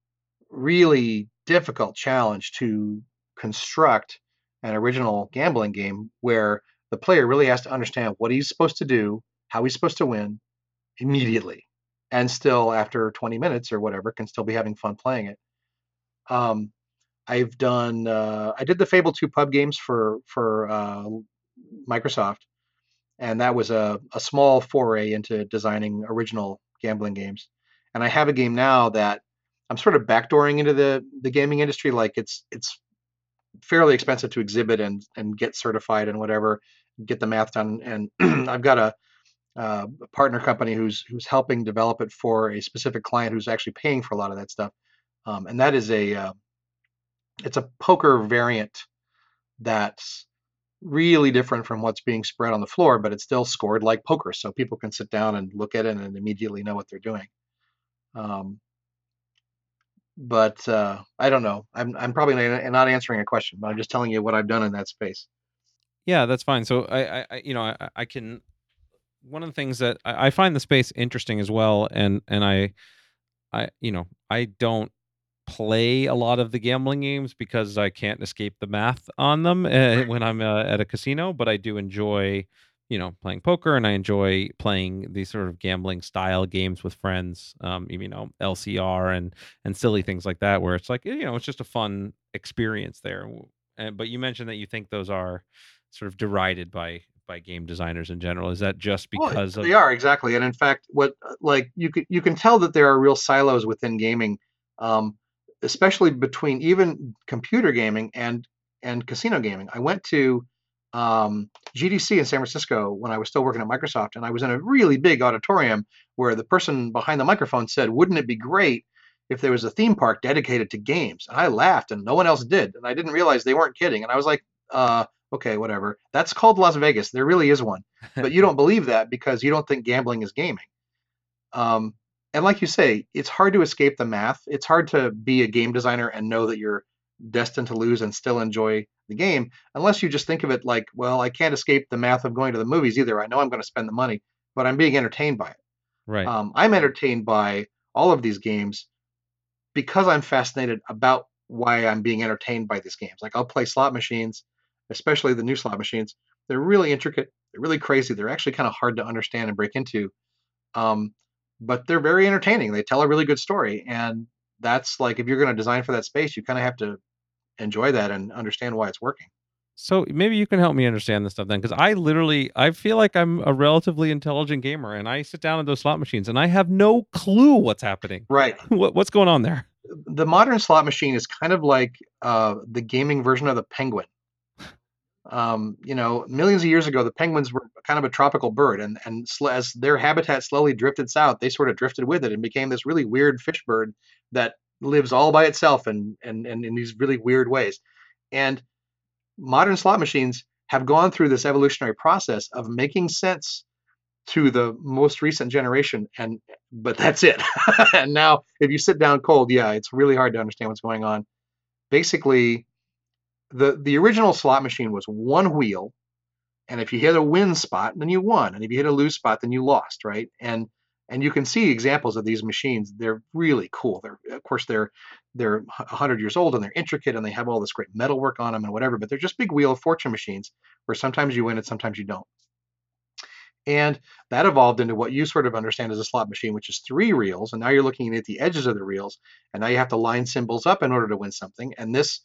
really difficult challenge to construct an original gambling game where the player really has to understand what he's supposed to do, how he's supposed to win immediately, and still after 20 minutes or whatever can still be having fun playing it. Um, I've done uh, I did the Fable 2 pub games for for uh, Microsoft, and that was a, a small foray into designing original gambling games. And I have a game now that I'm sort of backdooring into the the gaming industry. Like it's it's fairly expensive to exhibit and and get certified and whatever, get the math done. And <clears throat> I've got a, uh, a partner company who's who's helping develop it for a specific client who's actually paying for a lot of that stuff. Um, and that is a uh, it's a poker variant that's really different from what's being spread on the floor, but it's still scored like poker, so people can sit down and look at it and immediately know what they're doing. Um, but uh, I don't know. I'm I'm probably not answering a question, but I'm just telling you what I've done in that space. Yeah, that's fine. So I, I you know, I, I can. One of the things that I, I find the space interesting as well, and and I, I you know, I don't play a lot of the gambling games because I can't escape the math on them uh, when I'm uh, at a casino. But I do enjoy you know playing poker and i enjoy playing these sort of gambling style games with friends um you know lcr and and silly things like that where it's like you know it's just a fun experience there and but you mentioned that you think those are sort of derided by by game designers in general is that just because well, of they are exactly and in fact what uh, like you can you can tell that there are real silos within gaming um especially between even computer gaming and and casino gaming i went to um, GDC in San Francisco when I was still working at Microsoft, and I was in a really big auditorium where the person behind the microphone said, "Wouldn't it be great if there was a theme park dedicated to games?" And I laughed, and no one else did, and I didn't realize they weren't kidding. And I was like, uh, "Okay, whatever. That's called Las Vegas. There really is one, <laughs> but you don't believe that because you don't think gambling is gaming." Um, and like you say, it's hard to escape the math. It's hard to be a game designer and know that you're destined to lose and still enjoy the game, unless you just think of it like, well, I can't escape the math of going to the movies either. I know I'm going to spend the money, but I'm being entertained by it. Right. Um, I'm entertained by all of these games because I'm fascinated about why I'm being entertained by these games. Like I'll play slot machines, especially the new slot machines. They're really intricate. They're really crazy. They're actually kind of hard to understand and break into. Um, but they're very entertaining. They tell a really good story, and that's like if you're going to design for that space, you kind of have to enjoy that and understand why it's working. So maybe you can help me understand this stuff then, because I literally I feel like I'm a relatively intelligent gamer, and I sit down at those slot machines, and I have no clue what's happening. Right. <laughs> what, what's going on there? The modern slot machine is kind of like uh, the gaming version of the penguin. Um, you know, millions of years ago, the penguins were kind of a tropical bird, and and as their habitat slowly drifted south, they sort of drifted with it and became this really weird fish bird that lives all by itself and and and in these really weird ways. And modern slot machines have gone through this evolutionary process of making sense to the most recent generation and but that's it <laughs> and now if you sit down cold yeah it's really hard to understand what's going on basically the the original slot machine was one wheel and if you hit a win spot then you won and if you hit a lose spot then you lost right and and you can see examples of these machines. They're really cool. They're of course they're they're 100 years old and they're intricate and they have all this great metal work on them and whatever. But they're just big wheel of fortune machines where sometimes you win and sometimes you don't. And that evolved into what you sort of understand as a slot machine, which is three reels. And now you're looking at the edges of the reels, and now you have to line symbols up in order to win something. And this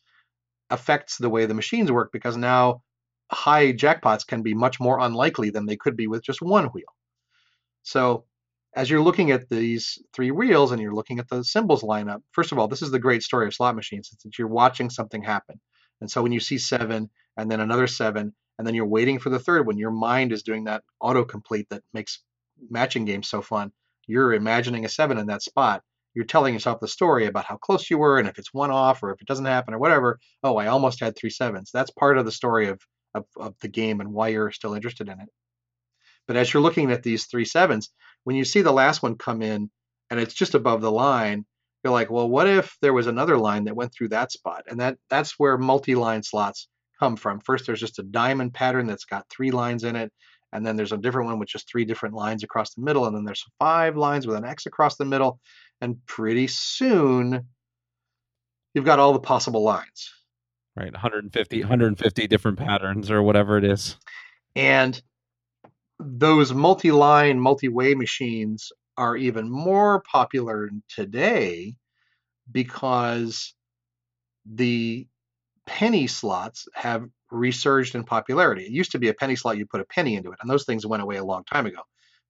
affects the way the machines work because now high jackpots can be much more unlikely than they could be with just one wheel. So as you're looking at these three wheels and you're looking at the symbols line up, first of all, this is the great story of slot machines. It's that you're watching something happen. And so when you see seven and then another seven, and then you're waiting for the third one, your mind is doing that autocomplete that makes matching games so fun. you're imagining a seven in that spot. You're telling yourself the story about how close you were, and if it's one off or if it doesn't happen or whatever. Oh, I almost had three sevens. That's part of the story of of, of the game and why you're still interested in it. But as you're looking at these three sevens, when you see the last one come in and it's just above the line, you're like, well, what if there was another line that went through that spot? And that that's where multi-line slots come from. First, there's just a diamond pattern that's got three lines in it, and then there's a different one with just three different lines across the middle, and then there's five lines with an X across the middle, and pretty soon you've got all the possible lines. Right, 150, 150 different patterns or whatever it is. And those multi-line, multi-way machines are even more popular today because the penny slots have resurged in popularity. It used to be a penny slot, you put a penny into it, and those things went away a long time ago.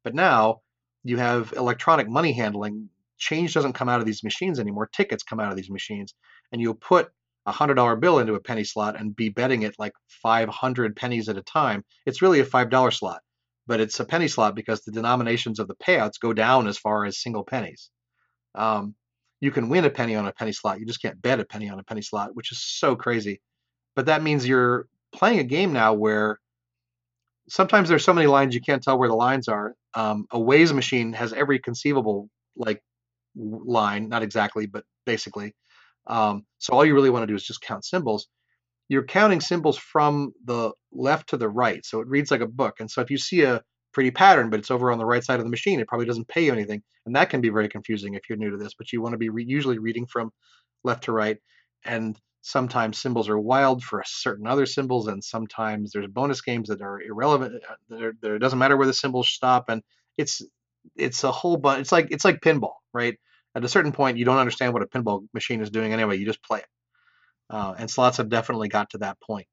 But now you have electronic money handling. Change doesn't come out of these machines anymore. Tickets come out of these machines, and you'll put a hundred dollar bill into a penny slot and be betting it like 500 pennies at a time. It's really a five dollar slot but it's a penny slot because the denominations of the payouts go down as far as single pennies. Um, you can win a penny on a penny slot. You just can't bet a penny on a penny slot, which is so crazy. But that means you're playing a game now where sometimes there's so many lines you can't tell where the lines are. Um, a Ways machine has every conceivable like line, not exactly, but basically. Um, so all you really want to do is just count symbols you're counting symbols from the left to the right. So it reads like a book. And so if you see a pretty pattern, but it's over on the right side of the machine, it probably doesn't pay you anything. And that can be very confusing if you're new to this, but you want to be re- usually reading from left to right. And sometimes symbols are wild for certain other symbols, and sometimes there's bonus games that are irrelevant. Uh, that it doesn't matter where the symbols stop, and it's it's a whole bunch. It's like it's like pinball, right? At a certain point, you don't understand what a pinball machine is doing anyway. You just play it uh, and slots have definitely got to that point.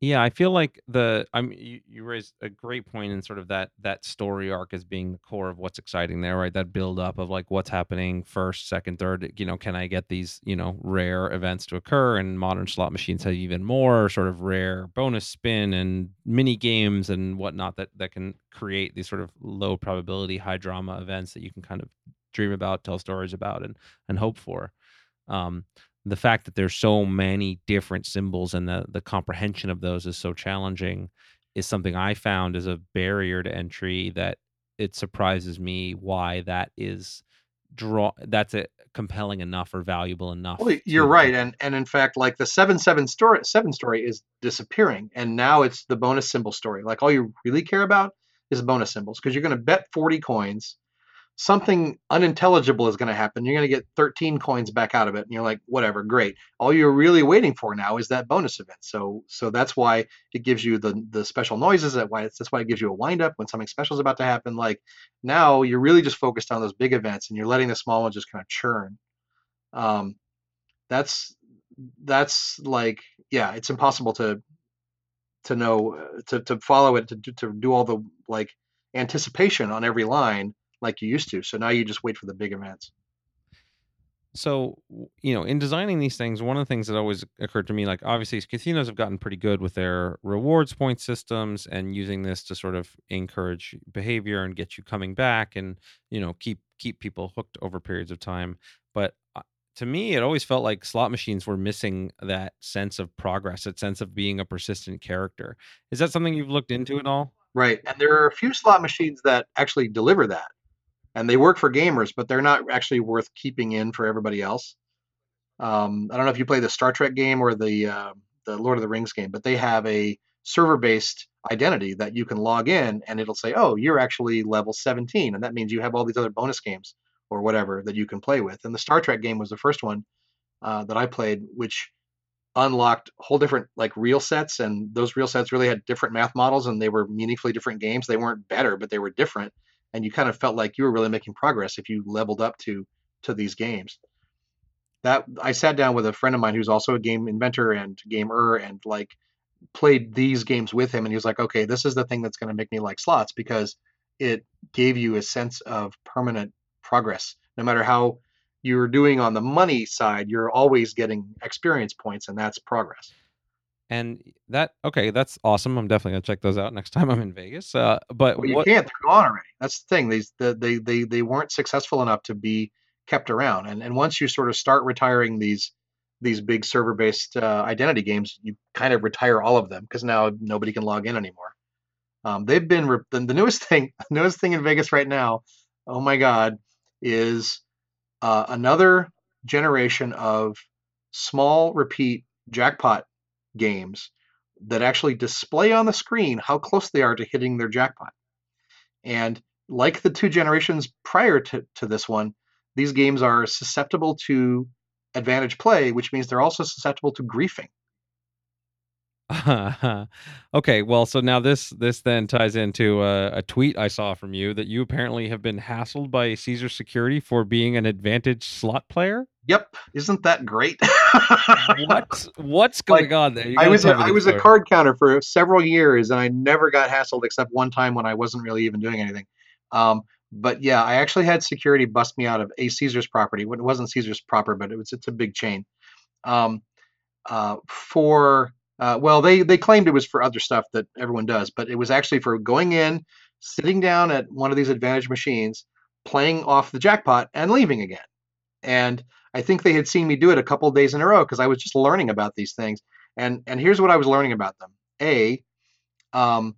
Yeah, I feel like the I'm you, you raised a great point in sort of that that story arc as being the core of what's exciting there, right? That build up of like what's happening first, second, third. You know, can I get these you know rare events to occur? And modern slot machines have even more sort of rare bonus spin and mini games and whatnot that that can create these sort of low probability, high drama events that you can kind of dream about, tell stories about, and and hope for. Um, the fact that there's so many different symbols and the the comprehension of those is so challenging is something I found as a barrier to entry that it surprises me why that is draw that's a compelling enough or valuable enough. Well, you're to, right, and and in fact, like the seven seven story seven story is disappearing, and now it's the bonus symbol story. Like all you really care about is bonus symbols because you're going to bet forty coins something unintelligible is going to happen. You're going to get 13 coins back out of it, and you're like, whatever, great. All you're really waiting for now is that bonus event. So, so that's why it gives you the the special noises. That why that's why it gives you a wind up when something special is about to happen. Like now, you're really just focused on those big events, and you're letting the small ones just kind of churn. Um, that's that's like yeah, it's impossible to to know to to follow it to to do all the like anticipation on every line like you used to. So now you just wait for the big events. So, you know, in designing these things, one of the things that always occurred to me, like obviously casinos have gotten pretty good with their rewards point systems and using this to sort of encourage behavior and get you coming back and, you know, keep keep people hooked over periods of time. But uh, to me, it always felt like slot machines were missing that sense of progress, that sense of being a persistent character. Is that something you've looked into at all? Right. And there are a few slot machines that actually deliver that and they work for gamers, but they're not actually worth keeping in for everybody else. Um, I don't know if you play the Star Trek game or the uh, the Lord of the Rings game, but they have a server-based identity that you can log in, and it'll say, "Oh, you're actually level 17," and that means you have all these other bonus games or whatever that you can play with. And the Star Trek game was the first one uh, that I played, which unlocked whole different like reel sets, and those reel sets really had different math models, and they were meaningfully different games. They weren't better, but they were different and you kind of felt like you were really making progress if you leveled up to to these games. That i sat down with a friend of mine who's also a game inventor and gamer and like played these games with him and he was like okay this is the thing that's going to make me like slots because it gave you a sense of permanent progress. No matter how you're doing on the money side you're always getting experience points and that's progress And that okay, that's awesome. I'm definitely gonna check those out next <laughs> time I'm in Vegas. Uh, but Well, you what? can't. They're gone already. That's the thing. These the, they they they weren't successful enough to be kept around. And and once you sort of start retiring these these big server based uh, identity games, you kind of retire all of them because now nobody can log in anymore. Um, they've been re- the, the newest <laughs> thing. Newest thing in Vegas right now. Oh my God, is uh, another generation of small repeat jackpot games that actually display on the screen how close they are to hitting their jackpot. And like the two generations prior to, to this one, these games are susceptible to advantage play, which means they're also susceptible to griefing. <laughs> okay, well, so now this this then ties into a, a tweet I saw from you that you apparently have been hassled by Caesar Security for being an advantage slot player. Yep, isn't that great? what <laughs> what's going Like, on there? I was a, I was a card counter for several years, and I never got hassled except one time when I wasn't really even doing anything. Um, but yeah, I actually had security bust me out of a Caesar's property. It wasn't Caesar's proper, but it was it's a big chain. Um, uh, for uh, well, they they claimed it was for other stuff that everyone does, but it was actually for going in, sitting down at one of these advantage machines, playing off the jackpot, and leaving again. And I think they had seen me do it a couple days in a row because I was just learning about these things. And and here's what I was learning about them. A, um,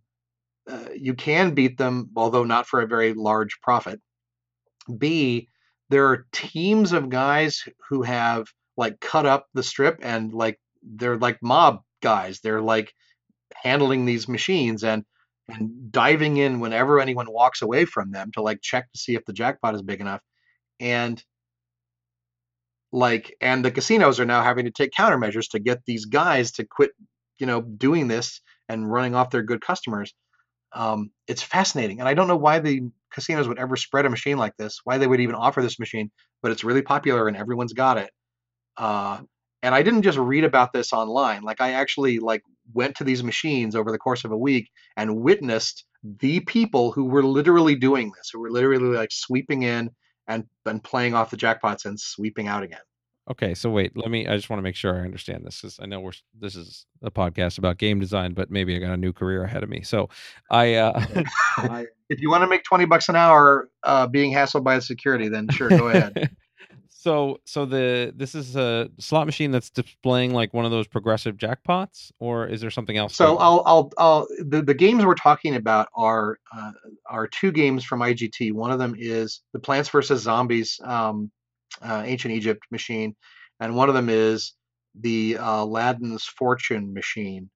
uh, you can beat them, although not for a very large profit. B, there are teams of guys who have like cut up the strip and like they're like mob guys. They're like handling these machines and and diving in whenever anyone walks away from them to like check to see if the jackpot is big enough. And like and the casinos are now having to take countermeasures to get these guys to quit, you know, doing this and running off their good customers. Um, it's fascinating, and I don't know why the casinos would ever spread a machine like this, why they would even offer this machine, but it's really popular and everyone's got it. Uh, and I didn't just read about this online; like I actually like went to these machines over the course of a week and witnessed the people who were literally doing this, who were literally like sweeping in and and playing off the jackpots and sweeping out again. Okay, so wait, let me. I just want to make sure I understand this. 'cause I know we're this is a podcast about game design, but maybe I got a new career ahead of me. So, I, uh, <laughs> <laughs> If you want to make twenty bucks an hour uh, being hassled by the security, then sure, go ahead. <laughs> so so the this is a slot machine that's displaying like one of those progressive jackpots, or is there something else? So? I'll, I'll, I'll the, the games we're talking about are uh, are two games from IGT. One of them is the Plants vs Zombies um, uh, Ancient Egypt machine, and one of them is the uh, Aladdin's Fortune machine.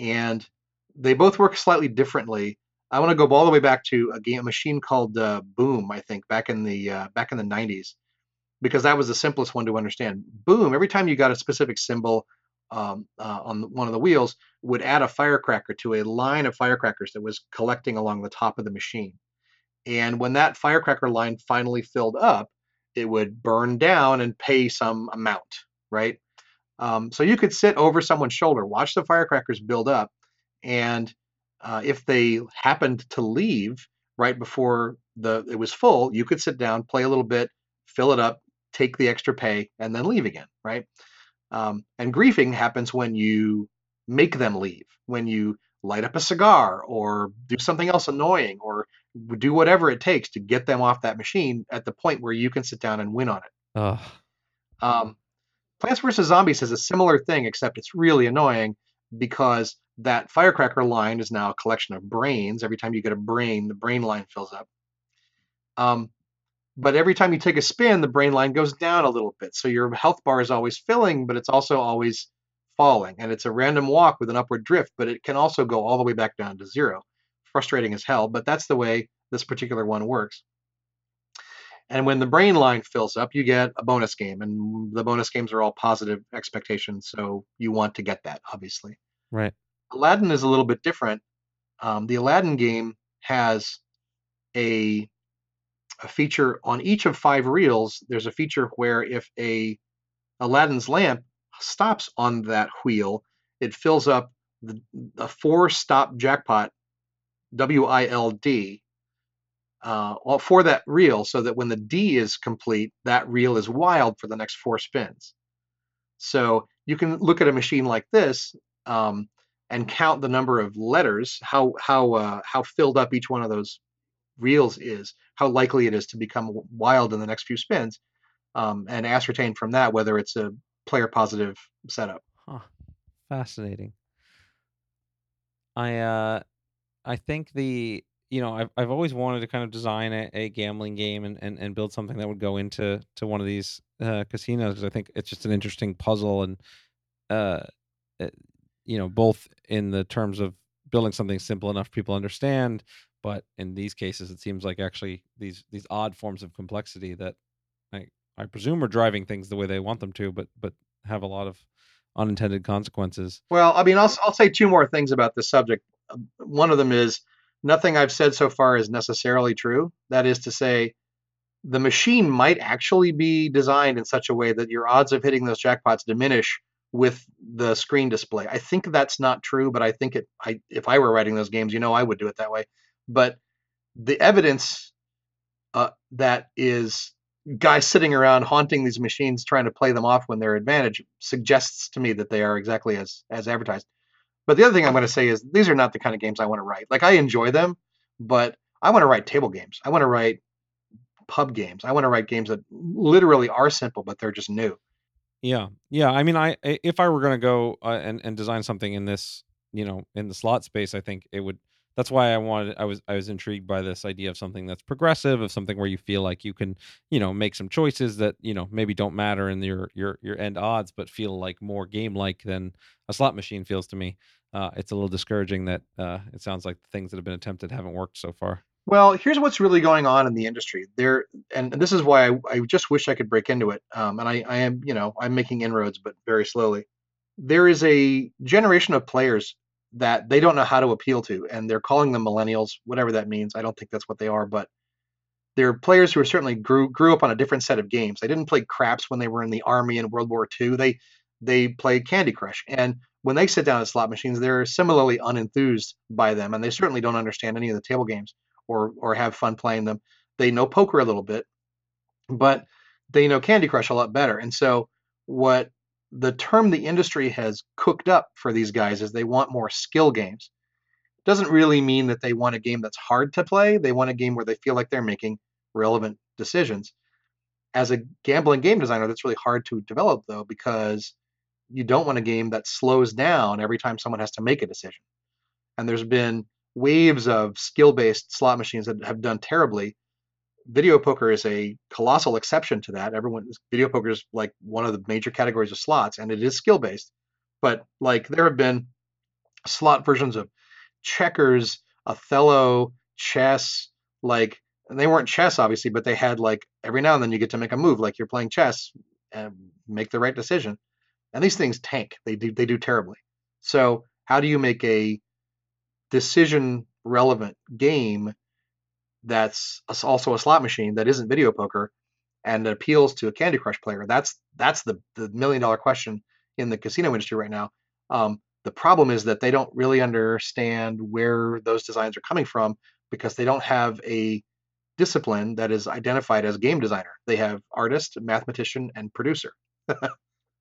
And they both work slightly differently. I want to go all the way back to a game a machine called uh, Boom, I think, back in the uh, back in the 90s, because that was the simplest one to understand. Boom, every time you got a specific symbol um, uh, on one of the wheels, would add a firecracker to a line of firecrackers that was collecting along the top of the machine. And when that firecracker line finally filled up, it would burn down and pay some amount, right? Um, so you could sit over someone's shoulder, watch the firecrackers build up, and uh, if they happened to leave right before the it was full, you could sit down, play a little bit, fill it up, take the extra pay, and then leave again, right? Um, and griefing happens when you make them leave, when you light up a cigar or do something else annoying or do whatever it takes to get them off that machine at the point where you can sit down and win on it. Ugh. Um, Plants vs. Zombies has a similar thing, except it's really annoying because that firecracker line is now a collection of brains. Every time you get a brain, the brain line fills up. Um, but every time you take a spin, the brain line goes down a little bit. So your health bar is always filling, but it's also always falling. And it's a random walk with an upward drift, but it can also go all the way back down to zero. Frustrating as hell, but that's the way this particular one works. And when the brain line fills up, you get a bonus game, and the bonus games are all positive expectations. So you want to get that, obviously. Right. Aladdin is a little bit different. Um, the Aladdin game has a, a feature on each of five reels. There's a feature where if a Aladdin's lamp stops on that wheel, it fills up the, four-stop jackpot, W-I-L-D, uh, for that reel, so that when the D is complete, that reel is wild for the next four spins. So you can look at a machine like this um, and count the number of letters, how how uh, how filled up each one of those reels is, how likely it is to become wild in the next few spins, um, and ascertain from that whether it's a player positive setup. Huh. Fascinating. I uh I think the you know I've I've always wanted to kind of design a, a gambling game and, and and build something that would go into to one of these uh, casinos because I think it's just an interesting puzzle and uh uh, you know both in the terms of building something simple enough people understand but in these cases it seems like actually these these odd forms of complexity that I I presume are driving things the way they want them to but but have a lot of unintended consequences. Well, I mean, I'll I'll say two more things about this subject. Um, One of them is nothing I've said so far is necessarily true. That is to say, the machine might actually be designed in such a way that your odds of hitting those jackpots diminish with the screen display. I think that's not true, but I think it. I if I were writing those games, you know, I would do it that way. But the evidence uh, that is guys sitting around haunting these machines trying to play them off when they're advantage suggests to me that they are exactly as as advertised. But the other thing I'm going to say is these are not the kind of games I want to write. Like I enjoy them, but I want to write table games. I want to write pub games. I want to write games that literally are simple, but they're just new. Yeah, yeah. I mean, I if I were gonna go uh, and and design something in this, you know, in the slot space, I think it would. That's why I wanted. I was I was intrigued by this idea of something that's progressive, of something where you feel like you can, you know, make some choices that you know maybe don't matter in your your your end odds, but feel like more game like than a slot machine feels to me. Uh, it's a little discouraging that uh, it sounds like the things that have been attempted haven't worked so far. Well, here's what's really going on in the industry. There, and this is why I, I just wish I could break into it. Um, and I, I am, you know, I'm making inroads, but very slowly. There is a generation of players that they don't know how to appeal to, and they're calling them millennials, whatever that means. I don't think that's what they are, but they're players who are certainly grew grew up on a different set of games. They didn't play craps when they were in the army in World War II. They they played Candy Crush, and when they sit down at slot machines, they're similarly unenthused by them, and they certainly don't understand any of the table games or or have fun playing them. They know poker a little bit, but they know Candy Crush a lot better. And so what the term the industry has cooked up for these guys is they want more skill games. It Doesn't really mean that they want a game that's hard to play. They want a game where they feel like they're making relevant decisions. As a gambling game designer, that's really hard to develop though because you don't want a game that slows down every time someone has to make a decision. And there's been waves of skill-based slot machines that have done terribly video poker is a colossal exception to that. Everyone video poker is like one of the major categories of slots, and it is skill based. But like there have been slot versions of checkers, Othello, chess, like and they weren't chess obviously, but they had like every now and then you get to make a move like you're playing chess and make the right decision. And these things tank. They do they do terribly. So how do you make a decision relevant game that's also a slot machine that isn't video poker and appeals to a Candy Crush player? That's that's the the million dollar question in the casino industry right now. Um, the problem is that they don't really understand where those designs are coming from because they don't have a discipline that is identified as game designer. They have artist, mathematician, and producer. <laughs>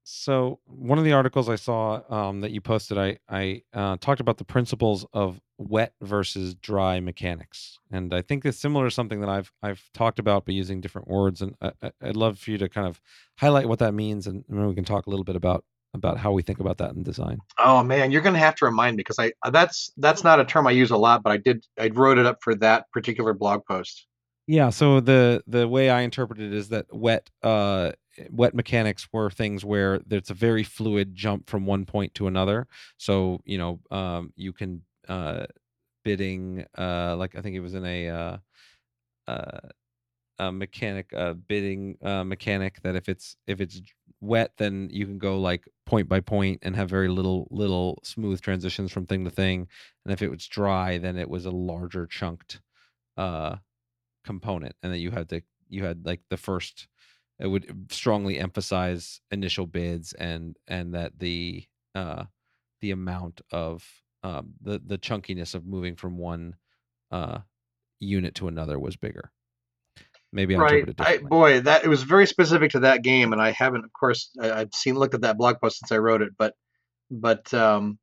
So one of the articles I saw um, that you posted, I I uh, talked about the principles of wet versus dry mechanics, and I think it's similar to something that I've I've talked about, but using different words. And I, I'd love for you to kind of highlight what that means, and maybe we can talk a little bit about about how we think about that in design. Oh man, you're gonna have to remind me because I that's that's not a term I use a lot, but I did I wrote it up for that particular blog post. Yeah, so the the way I interpret it is that wet uh wet mechanics were things where there's a very fluid jump from one point to another. So, you know, um you can uh bidding uh like I think it was in a uh uh a mechanic uh bidding uh mechanic that if it's if it's wet then you can go like point by point and have very little little smooth transitions from thing to thing. And if it was dry then it was a larger chunked uh component and that you had to you had like the first it would strongly emphasize initial bids and and that the uh the amount of um the the chunkiness of moving from one uh unit to another was bigger maybe Right. I boy, that it was very specific to that game, and I haven't, of course, I, I've seen looked at that blog post since I wrote it, but but um,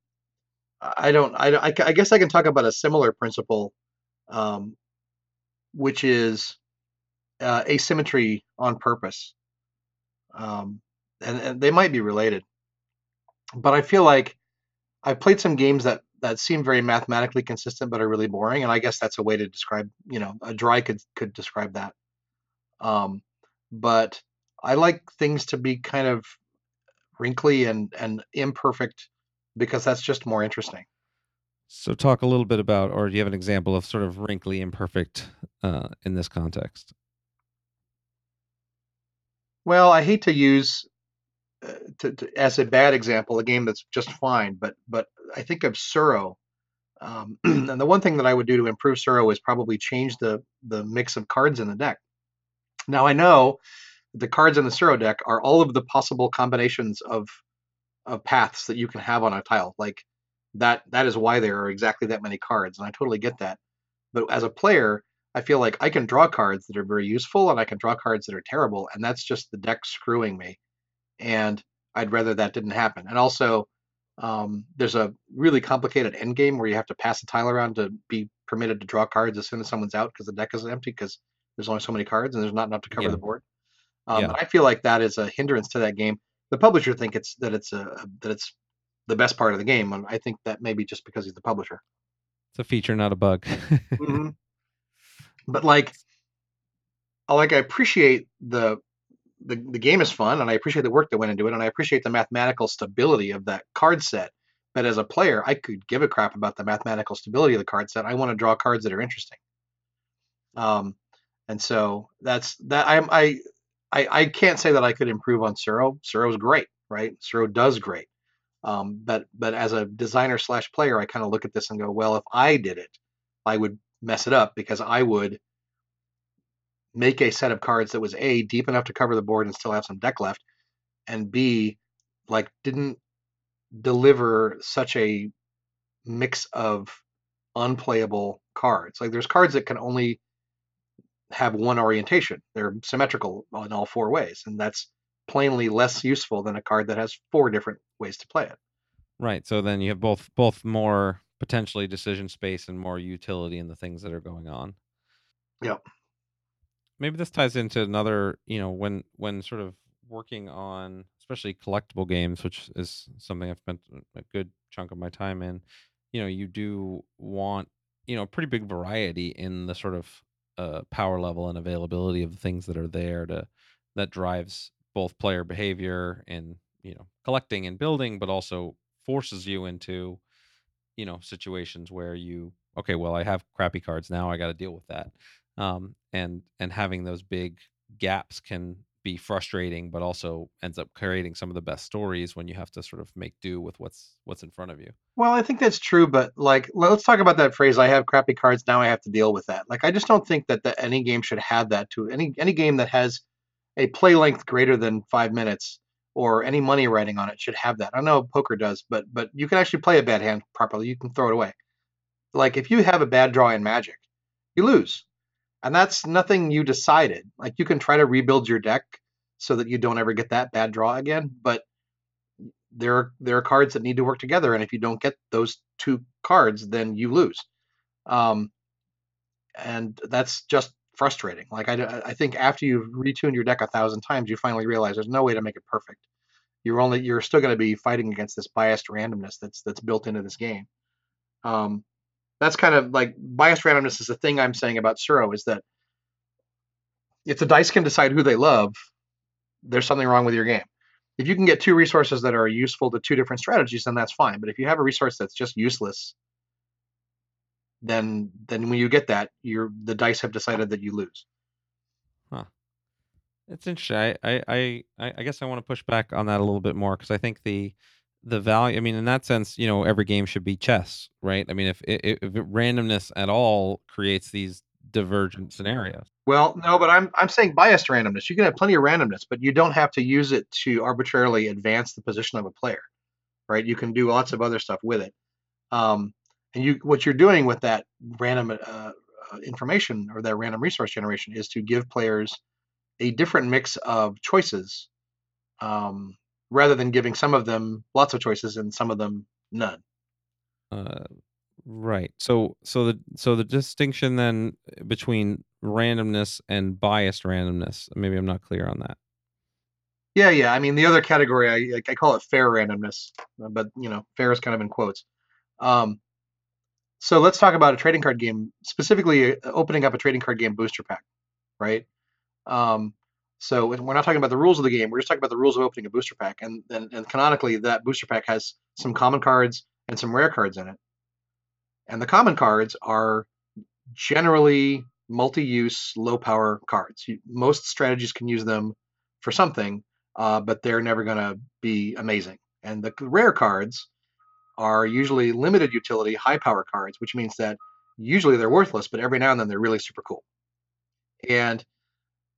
I don't. I, I, I guess I can talk about a similar principle, um, which is uh, asymmetry on purpose, um, and, and they might be related. But I feel like I've played some games that that seem very mathematically consistent but are really boring, and I guess that's a way to describe. You know, a dry could could describe that. Um, but I like things to be kind of wrinkly and and imperfect because that's just more interesting. So, talk a little bit about, or do you have an example of sort of wrinkly imperfect uh, in this context? Well, I hate to use uh, to, to, as a bad example a game that's just fine, but but I think of Tsuro. Um, <clears throat> and the one thing that I would do to improve Tsuro is probably change the the mix of cards in the deck. Now I know the cards in the Tsuro deck are all of the possible combinations of of paths that you can have on a tile. Like that that is why there are exactly that many cards, and I totally get that. But as a player, I feel like I can draw cards that are very useful, and I can draw cards that are terrible, and that's just the deck screwing me. And I'd rather that didn't happen. And also, um, there's a really complicated end game where you have to pass a tile around to be permitted to draw cards as soon as someone's out because the deck is empty because there's only so many cards and there's not enough to cover Yeah. the board. Um, Yeah. I feel like that is a hindrance to that game. The publisher think it's that it's a that it's the best part of the game, and I think that maybe just because he's the publisher. It's a feature, not a bug. Mhm. <laughs> But like, I like I appreciate the, the the game is fun, and I appreciate the work that went into it, and I appreciate the mathematical stability of that card set. But as a player, I could give a crap about the mathematical stability of the card set. I want to draw cards that are interesting. Um, and so that's that. I'm I, I I can't say that I could improve on Tsuro. Tsuro's great, right? Tsuro does great. Um, but but as a designer slash player, I kind of look at this and go, well, if I did it, I would mess it up because I would make a set of cards that was a deep enough to cover the board and still have some deck left, and b like didn't deliver such a mix of unplayable cards. Like there's cards that can only have one orientation. They're symmetrical in all four ways, and that's plainly less useful than a card that has four different ways to play it. right. So then you have both both more potentially decision space and more utility in the things that are going on. Yep. Maybe this ties into another, you know, when when sort of working on especially collectible games, which is something I've spent a good chunk of my time in, you know, you do want, you know, a pretty big variety in the sort of uh, power level and availability of the things that are there to that drives both player behavior and, you know, collecting and building, but also forces you into, you know, situations where you, okay, well, I have crappy cards now, I got to deal with that. Um, and and having those big gaps can be frustrating, but also ends up creating some of the best stories when you have to sort of make do with what's what's in front of you. Well, I think that's true, but like, let's talk about that phrase. I have crappy cards now. I have to deal with that. Like, I just don't think that, that any game should have that to any any game that has a play length greater than five minutes or any money writing on it should have that. I know poker does, but but you can actually play a bad hand properly. You can throw it away. Like if you have a bad draw in Magic, you lose, and that's nothing you decided. Like you can try to rebuild your deck so that you don't ever get that bad draw again, but there are there are cards that need to work together, and if you don't get those two cards, then you lose. Um, and that's just frustrating. Like I, I think after you've retuned your deck a thousand times, you finally realize there's no way to make it perfect. You're only you're still going to be fighting against this biased randomness that's that's built into this game. Um, that's kind of like biased randomness is the thing I'm saying about Tsuro is that if the dice can decide who they love, there's something wrong with your game. If you can get two resources that are useful to two different strategies, then that's fine. But if you have a resource that's just useless, then then when you get that, you're the dice have decided that you lose. Huh. It's interesting. I I, I I guess I want to push back on that a little bit more because I think the the value. I mean, in that sense, you know, every game should be chess, right? I mean, if if, if randomness at all creates these divergent scenarios. Well, no, but I'm I'm saying biased randomness. You can have plenty of randomness, but you don't have to use it to arbitrarily advance the position of a player, right? You can do lots of other stuff with it. Um, and you what you're doing with that random uh, uh, information or that random resource generation is to give players a different mix of choices, um, rather than giving some of them lots of choices and some of them none. Uh, right. So so the so the distinction then between randomness and biased randomness. Maybe I'm not clear on that. Yeah, yeah. I mean, the other category, I I call it fair randomness, uh, but you know, fair is kind of in quotes. Um, so let's talk about a trading card game, specifically uh, opening up a trading card game booster pack, right? Um, so we're not talking about the rules of the game. We're just talking about the rules of opening a booster pack, and and, and canonically, that booster pack has some common cards and some rare cards in it. And the common cards are generally multi-use, low-power cards. Most strategies can use them for something, uh, but they're never going to be amazing. And the rare cards are usually limited utility, high power cards, which means that usually they're worthless, but every now and then they're really super cool. And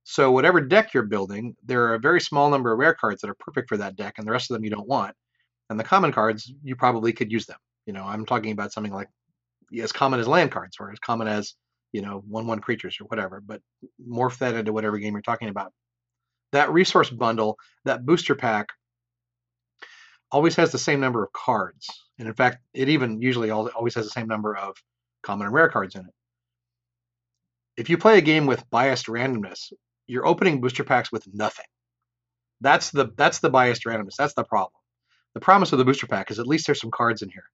so, whatever deck you're building, there are a very small number of rare cards that are perfect for that deck, and the rest of them you don't want. And the common cards, you probably could use them. You know, I'm talking about something like as common as land cards or as common as, you know, 1 1 creatures or whatever, but morph that into whatever game you're talking about that resource bundle, that booster pack, always has the same number of cards. And in fact, it even usually always has the same number of common and rare cards in it. If you play a game with biased randomness, you're opening booster packs with nothing. That's the that's the biased randomness. That's the problem. The promise of the booster pack is at least there's some cards in here.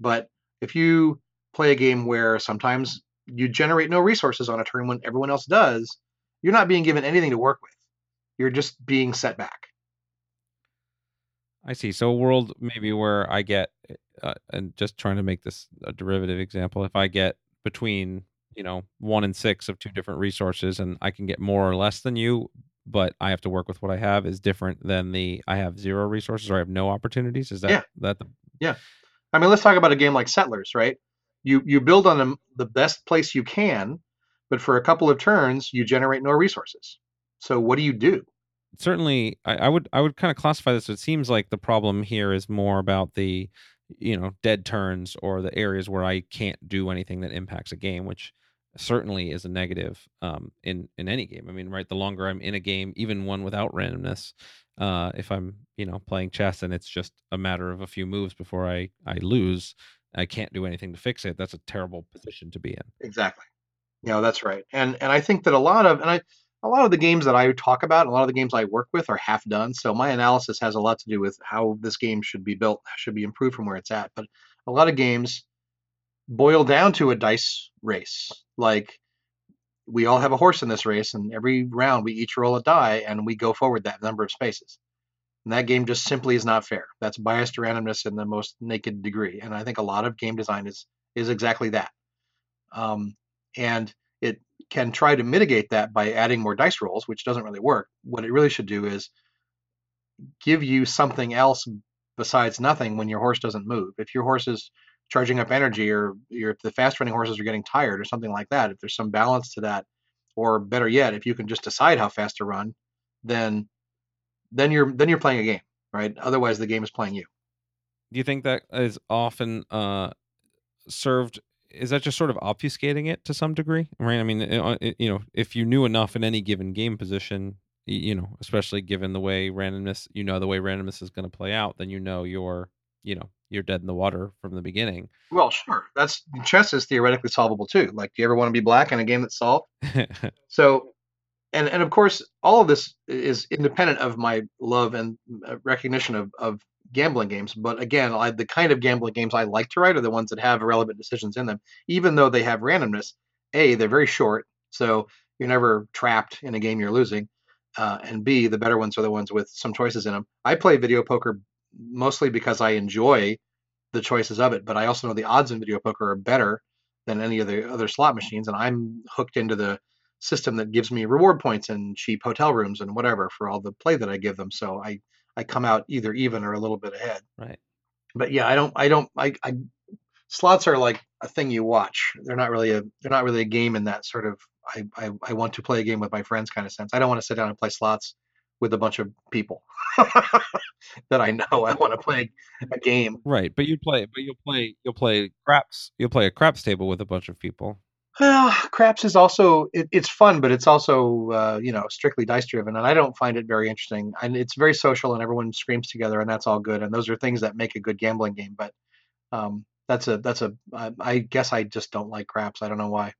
But if you play a game where sometimes you generate no resources on a turn when everyone else does, you're not being given anything to work with you're just being set back. I see. So a world maybe where I get, uh, and just trying to make this a derivative example, if I get between you know one in six of two different resources, and I can get more or less than you, but I have to work with what I have is different than the I have zero resources or I have no opportunities. Is that yeah. that the yeah? I mean, let's talk about a game like Settlers, right? You you build on the best place you can, but for a couple of turns you generate no resources. So what do you do? Certainly, I, I would I would kind of classify this. It seems like the problem here is more about the you know dead turns or the areas where I can't do anything that impacts a game, which certainly is a negative um, in in any game. I mean, right? The longer I'm in a game, even one without randomness, uh, if I'm you know playing chess and it's just a matter of a few moves before I I lose, I can't do anything to fix it. That's a terrible position to be in. Exactly. Know, that's right. And and I think that a lot of and I a lot of the games that I talk about, a lot of the games I work with are half done. So my analysis has a lot to do with how this game should be built, should be improved from where it's at. But a lot of games boil down to a dice race. Like we all have a horse in this race, and every round we each roll a die and we go forward that number of spaces. And that game just simply is not fair. That's biased randomness in the most naked degree. And I think a lot of game design is is exactly that. Um, and it can try to mitigate that by adding more dice rolls, which doesn't really work. What it really should do is give you something else besides nothing when your horse doesn't move. If your horse is charging up energy or if the fast running horses are getting tired or something like that, if there's some balance to that, or better yet, if you can just decide how fast to run, then then you're then you're playing a game, right? Otherwise the game is playing you. Do you think that is often uh, served is that just sort of obfuscating it to some degree right i mean it, uh, it, you know if you knew enough in any given game position you know especially given the way randomness you know the way randomness is going to play out then you know you're you know you're dead in the water from the beginning well sure that's chess is theoretically solvable too like do you ever want to be black in a game that's solved <laughs> so and and of course all of this is independent of my love and uh, recognition of of gambling games. But again, I, the kind of gambling games I like to write are the ones that have relevant decisions in them, even though they have randomness. A, they're very short, so you're never trapped in a game you're losing. Uh, and B, the better ones are the ones with some choices in them. I play video poker mostly because I enjoy the choices of it, but I also know the odds in video poker are better than any of the other slot machines, and I'm hooked into the system that gives me reward points and cheap hotel rooms and whatever for all the play that I give them. So I I come out either even or a little bit ahead. Right. But yeah, I don't I don't I, I slots are like a thing you watch. They're not really a they're not really a game in that sort of I, I, I want to play a game with my friends kind of sense. I don't want to sit down and play slots with a bunch of people <laughs> that I know. I want to play a game. Right, but you play, but you'll play, you'll play craps. You'll play a craps table with a bunch of people. Well, craps is also it, it's fun, but it's also uh, you know strictly dice driven, and I don't find it very interesting. And it's very social, and everyone screams together, and that's all good. And those are things that make a good gambling game. But um, that's a that's a I, I guess I just don't like craps. I don't know why.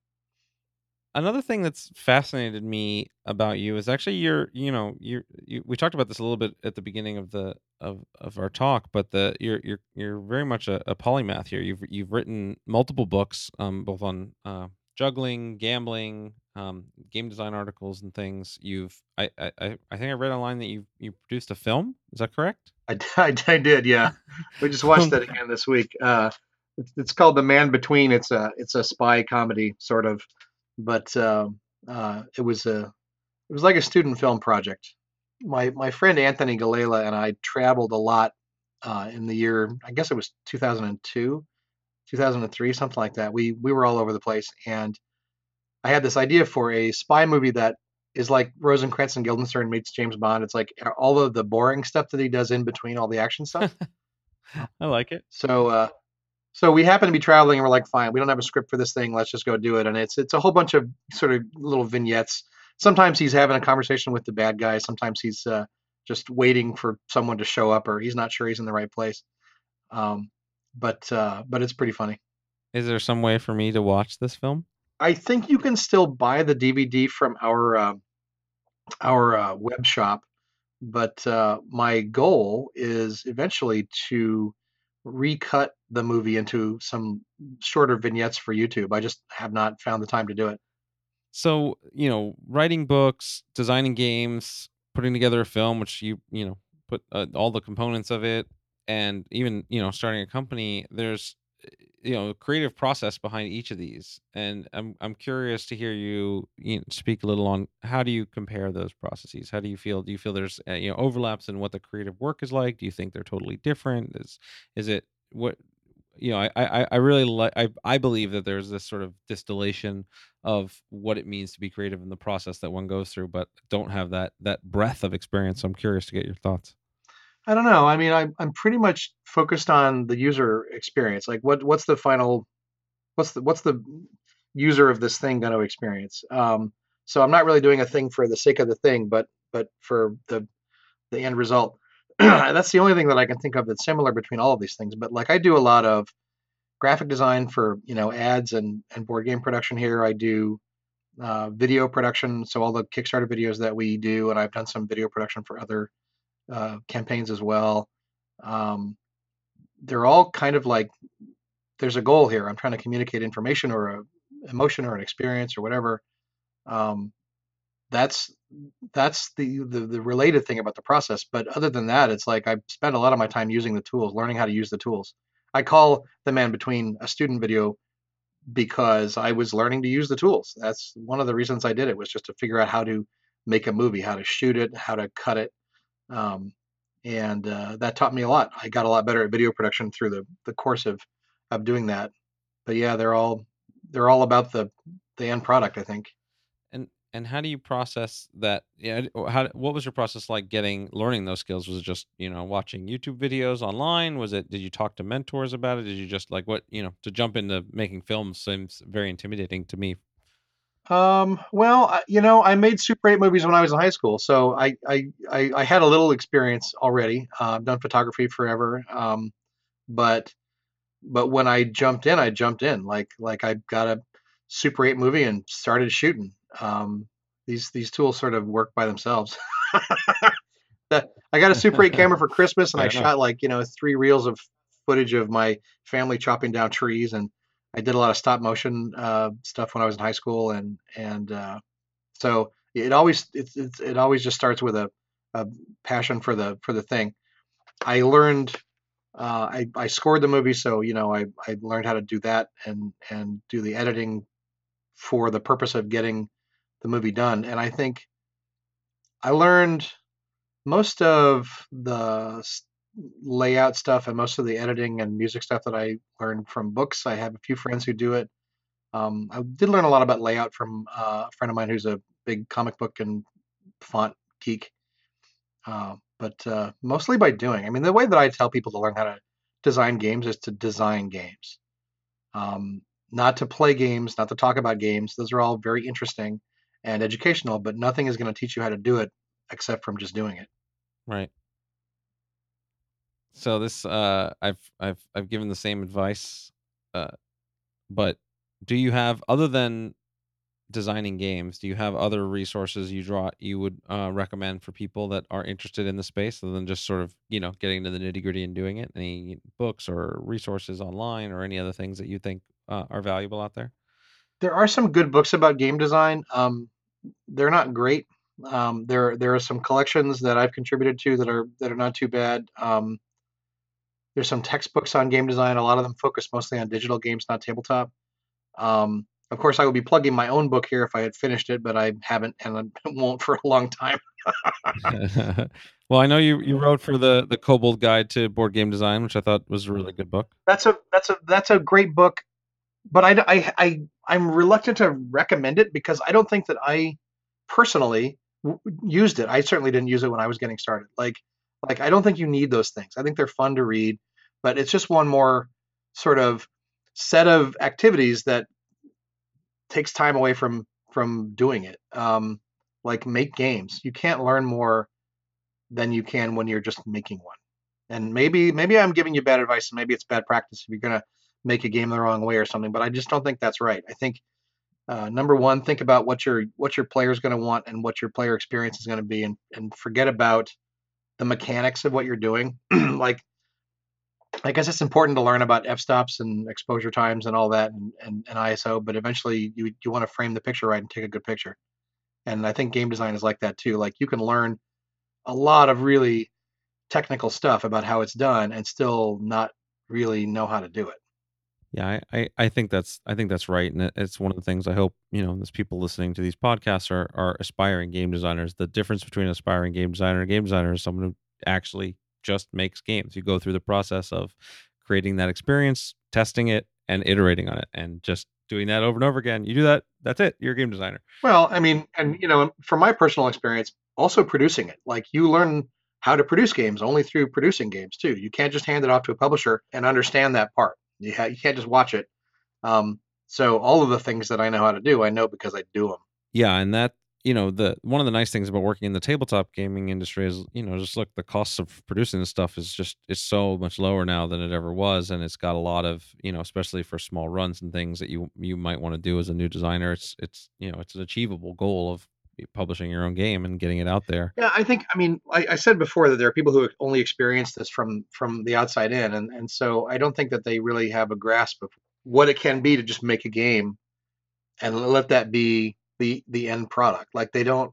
Another thing that's fascinated me about you is actually your, you know, you you we talked about this a little bit at the beginning of the of of our talk, but the you're you're you're very much a, a polymath here. You've you've written multiple books, um, both on uh, juggling, gambling, um, game design articles, and things. You've I, I I think I read online that you you produced a film. Is that correct? I, <laughs> I, did, yeah. We just watched that again this week. Uh, it's called The Man Between. It's a it's a spy comedy sort of, but uh, uh, it was a it was like a student film project. My my friend Anthony Gallela and I traveled a lot uh, in the year I guess it was 2002, 2003, something like that. We we were all over the place, and I had this idea for a spy movie that is like Rosencrantz and Guildenstern meets James Bond. It's like all of the boring stuff that he does in between all the action stuff. <laughs> I like it. So uh, so we happen to be traveling and we're like, fine, we don't have a script for this thing. Let's just go do it. And it's it's a whole bunch of sort of little vignettes. Sometimes he's having a conversation with the bad guy. Sometimes he's uh, just waiting for someone to show up, or he's not sure he's in the right place. Um, but uh, but it's pretty funny. Is there some way for me to watch this film? I think you can still buy the DVD from our uh, our uh, web shop, but uh, my goal is eventually to recut the movie into some shorter vignettes for YouTube. I just have not found the time to do it. So, you know, writing books, designing games, putting together a film, which you, you know, put uh, all the components of it, and even, you know, starting a company, there's, you know, creative process behind each of these. And I'm, I'm curious to hear you, you know, speak a little on how do you compare those processes? How do you feel? Do you feel there's, uh, you know, overlaps in what the creative work is like? Do you think they're totally different? Is, is it what, you know, I, I, I really like, I, I believe that there's this sort of distillation of what it means to be creative in the process that one goes through, but don't have that, that breadth of experience. So I'm curious to get your thoughts. I don't know. I mean, I, I'm pretty much focused on the user experience. Like, what what's the final, what's the what's the user of this thing going to experience? Um, so I'm not really doing a thing for the sake of the thing, but but for the the end result. <clears throat> that's the only thing that I can think of that's similar between all of these things. But like, I do a lot of graphic design for you know ads and and board game production here. I do uh, video production, so all the Kickstarter videos that we do, and I've done some video production for other uh, campaigns as well. Um, they're all kind of like there's a goal here. I'm trying to communicate information or a emotion or an experience or whatever. Um, that's that's the, the the related thing about the process. But other than that, it's like I spend a lot of my time using the tools, learning how to use the tools. I call the man between a student video because I was learning to use the tools. That's one of the reasons I did it was just to figure out how to make a movie, how to shoot it, how to cut it, um, and uh, that taught me a lot. I got a lot better at video production through the, the course of of doing that. But yeah, they're all they're all about the the end product. I think. And and how do you process that? Yeah, how what was your process like getting learning those skills? Was it just you know watching YouTube videos online? Was it did you talk to mentors about it? Did you just like what you know to jump into making films seems very intimidating to me um, well, you know, I made Super 8 movies when I was in high school, so I I, I, I had a little experience already. Uh, I've done photography forever, um, but but when I jumped in, I jumped in like like I got a Super 8 movie and started shooting. Um, these these tools sort of work by themselves. <laughs> I got a Super 8 camera for Christmas, and I, I shot like you know three reels of footage of my family chopping down trees and I did a lot of stop motion uh, stuff when I was in high school, and and uh, so it always it's, it's, it always just starts with a, a passion for the for the thing. I learned uh, I I scored the movie, so you know I I learned how to do that and and do the editing for the purpose of getting the movie done. And I think I learned most of the layout stuff and most of the editing and music stuff that I learned from books. I have a few friends who do it. Um, I did learn a lot about layout from uh, a friend of mine who's a big comic book and font geek. Uh, but uh, mostly by doing. I mean, the way that I tell people to learn how to design games is to design games, um, not to play games, not to talk about games. Those are all very interesting and educational, but nothing is going to teach you how to do it except from just doing it. Right. So this uh I've I've I've given the same advice uh, but do you have other than designing games do you have other resources you draw you would uh, recommend for people that are interested in the space other than just sort of you know getting into the nitty gritty and doing it any books or resources online or any other things that you think uh, are valuable out there There are some good books about game design. Um, they're not great. Um, there there are some collections that I've contributed to that are that are not too bad. Um, there's some textbooks on game design. A lot of them focus mostly on digital games, not tabletop. Um, of course, I would be plugging my own book here if I had finished it, but I haven't and I <laughs> won't for a long time. <laughs> well i know you you wrote for the the kobold guide to board game design which i thought was a really good book That's a that's a that's a great book, but I I I I'm reluctant to recommend it because I don't think that I personally w- used it. I certainly didn't use it when I was getting started. Like like I don't think you need those things. I think they're fun to read, but it's just one more sort of set of activities that takes time away from from doing it. Um, like make games. You can't learn more than you can when you're just making one. And maybe maybe I'm giving you bad advice, and maybe it's bad practice if you're gonna make a game the wrong way or something. But I just don't think that's right. I think uh, number one, think about what your what your player's going to want and what your player experience is going to be, and and forget about the mechanics of what you're doing. <clears throat> like I guess it's important to learn about f-stops and exposure times and all that and, and, and ISO, but eventually you you want to frame the picture right and take a good picture. And I think game design is like that too. Like you can learn a lot of really technical stuff about how it's done and still not really know how to do it. Yeah, I, I, I think that's I think that's right, and it's one of the things I hope you know as people listening to these podcasts are are aspiring game designers. The difference between aspiring game designer and game designer is someone who actually just makes games. You go through the process of creating that experience, testing it, and iterating on it, and just doing that over and over again. You do that, that's it. You're a game designer. Well, I mean, and you know, from my personal experience, also producing it, like you learn how to produce games only through producing games too. You can't just hand it off to a publisher and understand that part. You, ha- you can't just watch it. Um, so all of the things that I know how to do, I know because I do them. Yeah, and that you know the one of the nice things about working in the tabletop gaming industry is you know just look the costs of producing this stuff is just it's so much lower now than it ever was and it's got a lot of you know especially for small runs and things that you you might want to do as a new designer it's it's you know it's an achievable goal of publishing your own game and getting it out there Yeah, I think. I mean, I, I said before that there are people who only experience this from from the outside in, and and so I don't think that they really have a grasp of what it can be to just make a game and let that be the the end product. Like they don't,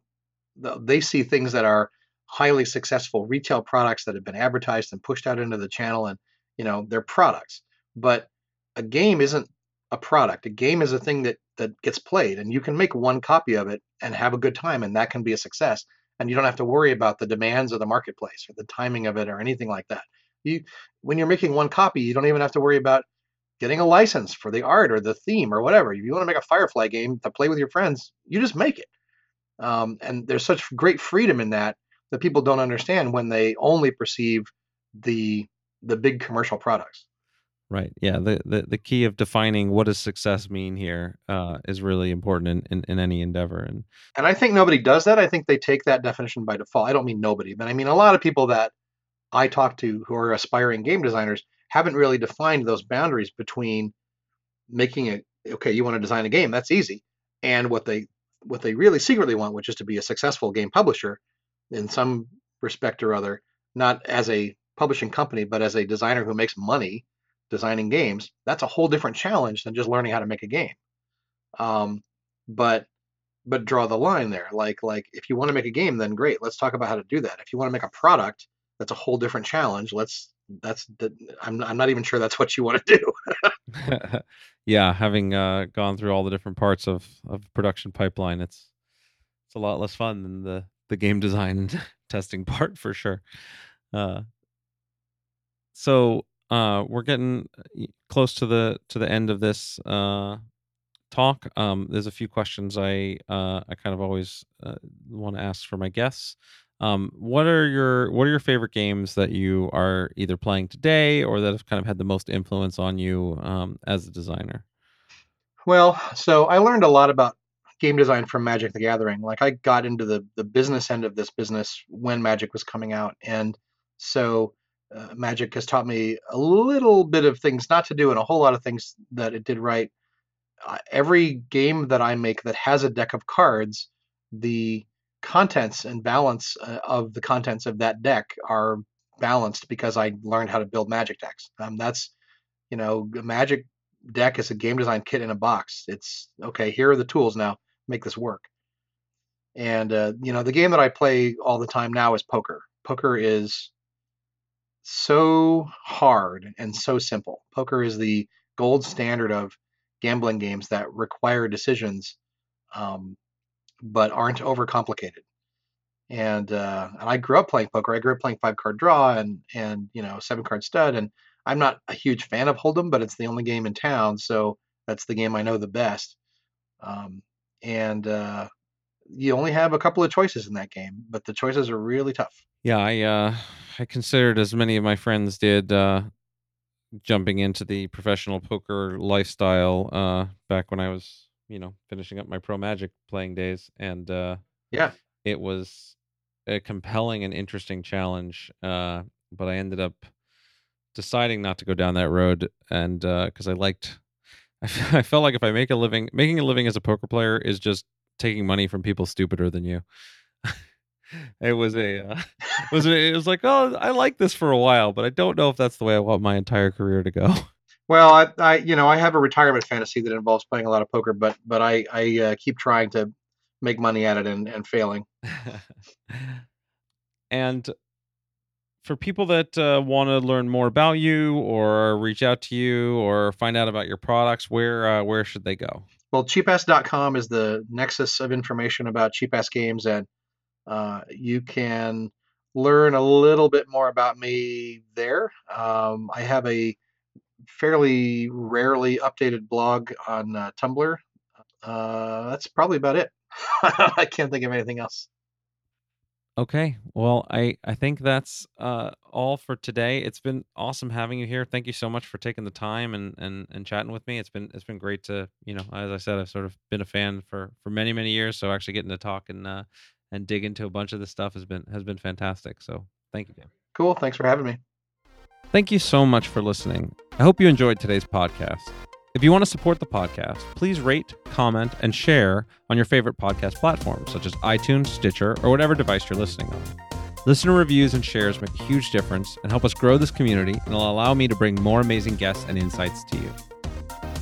they see things that are highly successful retail products that have been advertised and pushed out into the channel, and you know they're products. But a game isn't a product. A game is a thing that that gets played, and you can make one copy of it and have a good time, and that can be a success. And you don't have to worry about the demands of the marketplace or the timing of it or anything like that. You, when you're making one copy, you don't even have to worry about getting a license for the art or the theme or whatever. If you want to make a Firefly game to play with your friends, you just make it. Um, and there's such great freedom in that that people don't understand when they only perceive the the big commercial products. Right yeah the the, the key of defining what does success mean here uh, is really important in, in, in any endeavor and And I think nobody does that. I think they take that definition by default. I don't mean nobody, but I mean a lot of people that I talk to who are aspiring game designers haven't really defined those boundaries between making it okay, you want to design a game, that's easy, and what they what they really secretly want, which is to be a successful game publisher in some respect or other, not as a publishing company, but as a designer who makes money designing games. That's a whole different challenge than just learning how to make a game. Um, but but draw the line there. Like like if you want to make a game, then great. Let's talk about how to do that. If you want to make a product, that's a whole different challenge. Let's that's the, I'm I'm not even sure that's what you want to do. <laughs> yeah having uh, gone through all the different parts of of production pipeline it's it's a lot less fun than the the game design <laughs> testing part for sure uh so uh we're getting close to the to the end of this uh talk. Um there's a few questions i uh i kind of always uh, want to ask for my guests. Um what are your what are your favorite games that you are either playing today or that have kind of had the most influence on you um as a designer? Well, so I learned a lot about game design from Magic the Gathering. Like I got into the the business end of this business when Magic was coming out, and so uh, Magic has taught me a little bit of things not to do and a whole lot of things that it did right. Uh, every game that I make that has a deck of cards, the contents and balance uh, of the contents of that deck are balanced because I learned how to build Magic decks. Um, that's, you know, a Magic deck is a game design kit in a box. It's okay. Here are the tools now. Make this work. And uh, you know, the game that I play all the time now is poker. Poker is so hard and so simple. Poker is the gold standard of gambling games that require decisions, um, but aren't overcomplicated. And uh, and I grew up playing poker. I grew up playing five card draw and and you know seven card stud. And I'm not a huge fan of Hold'em, but it's the only game in town, so that's the game I know the best. Um, and uh, you only have a couple of choices in that game, but the choices are really tough. Yeah, I uh, I considered as many of my friends did uh, jumping into the professional poker lifestyle uh, back when I was, you know, finishing up my pro magic playing days, and uh, Yeah, it was a compelling and interesting challenge. Uh, but I ended up deciding not to go down that road, and because I liked, <laughs> I, f- I felt like if I make a living, making a living as a poker player is just taking money from people stupider than you. <laughs> it was a, uh, <laughs> it was a, it was like, oh, I like this for a while, but I don't know if that's the way I want my entire career to go. <laughs> Well, I, I, you know, I have a retirement fantasy that involves playing a lot of poker, but but I, I uh, keep trying to make money at it and, and failing. <laughs> and for people that uh, want to learn more about you or reach out to you or find out about your products, where uh, where should they go? Well, cheapass.com is the nexus of information about cheapass games, and uh, you can learn a little bit more about me there. Um, I have a fairly rarely updated blog on uh, Tumblr. Uh, that's probably about it. <laughs> I can't think of anything else. Okay. Well, I I think that's uh all for today. It's been awesome having you here. Thank you so much for taking the time and and and chatting with me. It's been it's been great to, you know, as I said, I've sort of been a fan for for many many years, so actually getting to talk and uh and dig into a bunch of this stuff has been has been fantastic. So, thank you, Dan. Cool. Thanks for having me. Thank you so much for listening. I hope you enjoyed today's podcast. If you want to support the podcast, please rate, comment, and share on your favorite podcast platforms such as iTunes, Stitcher, or whatever device you're listening on. Listener reviews and shares make a huge difference and help us grow this community and will allow me to bring more amazing guests and insights to you.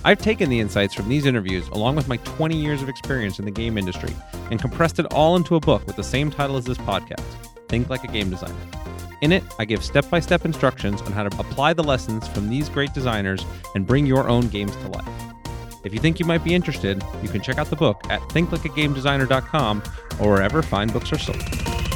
I've taken the insights from these interviews along with my 20 years of experience in the game industry and compressed it all into a book with the same title as this podcast Think Like a Game Designer. In it, I give step by step instructions on how to apply the lessons from these great designers and bring your own games to life. If you think you might be interested, you can check out the book at thinklikeagamedesigner.com or wherever fine books are sold.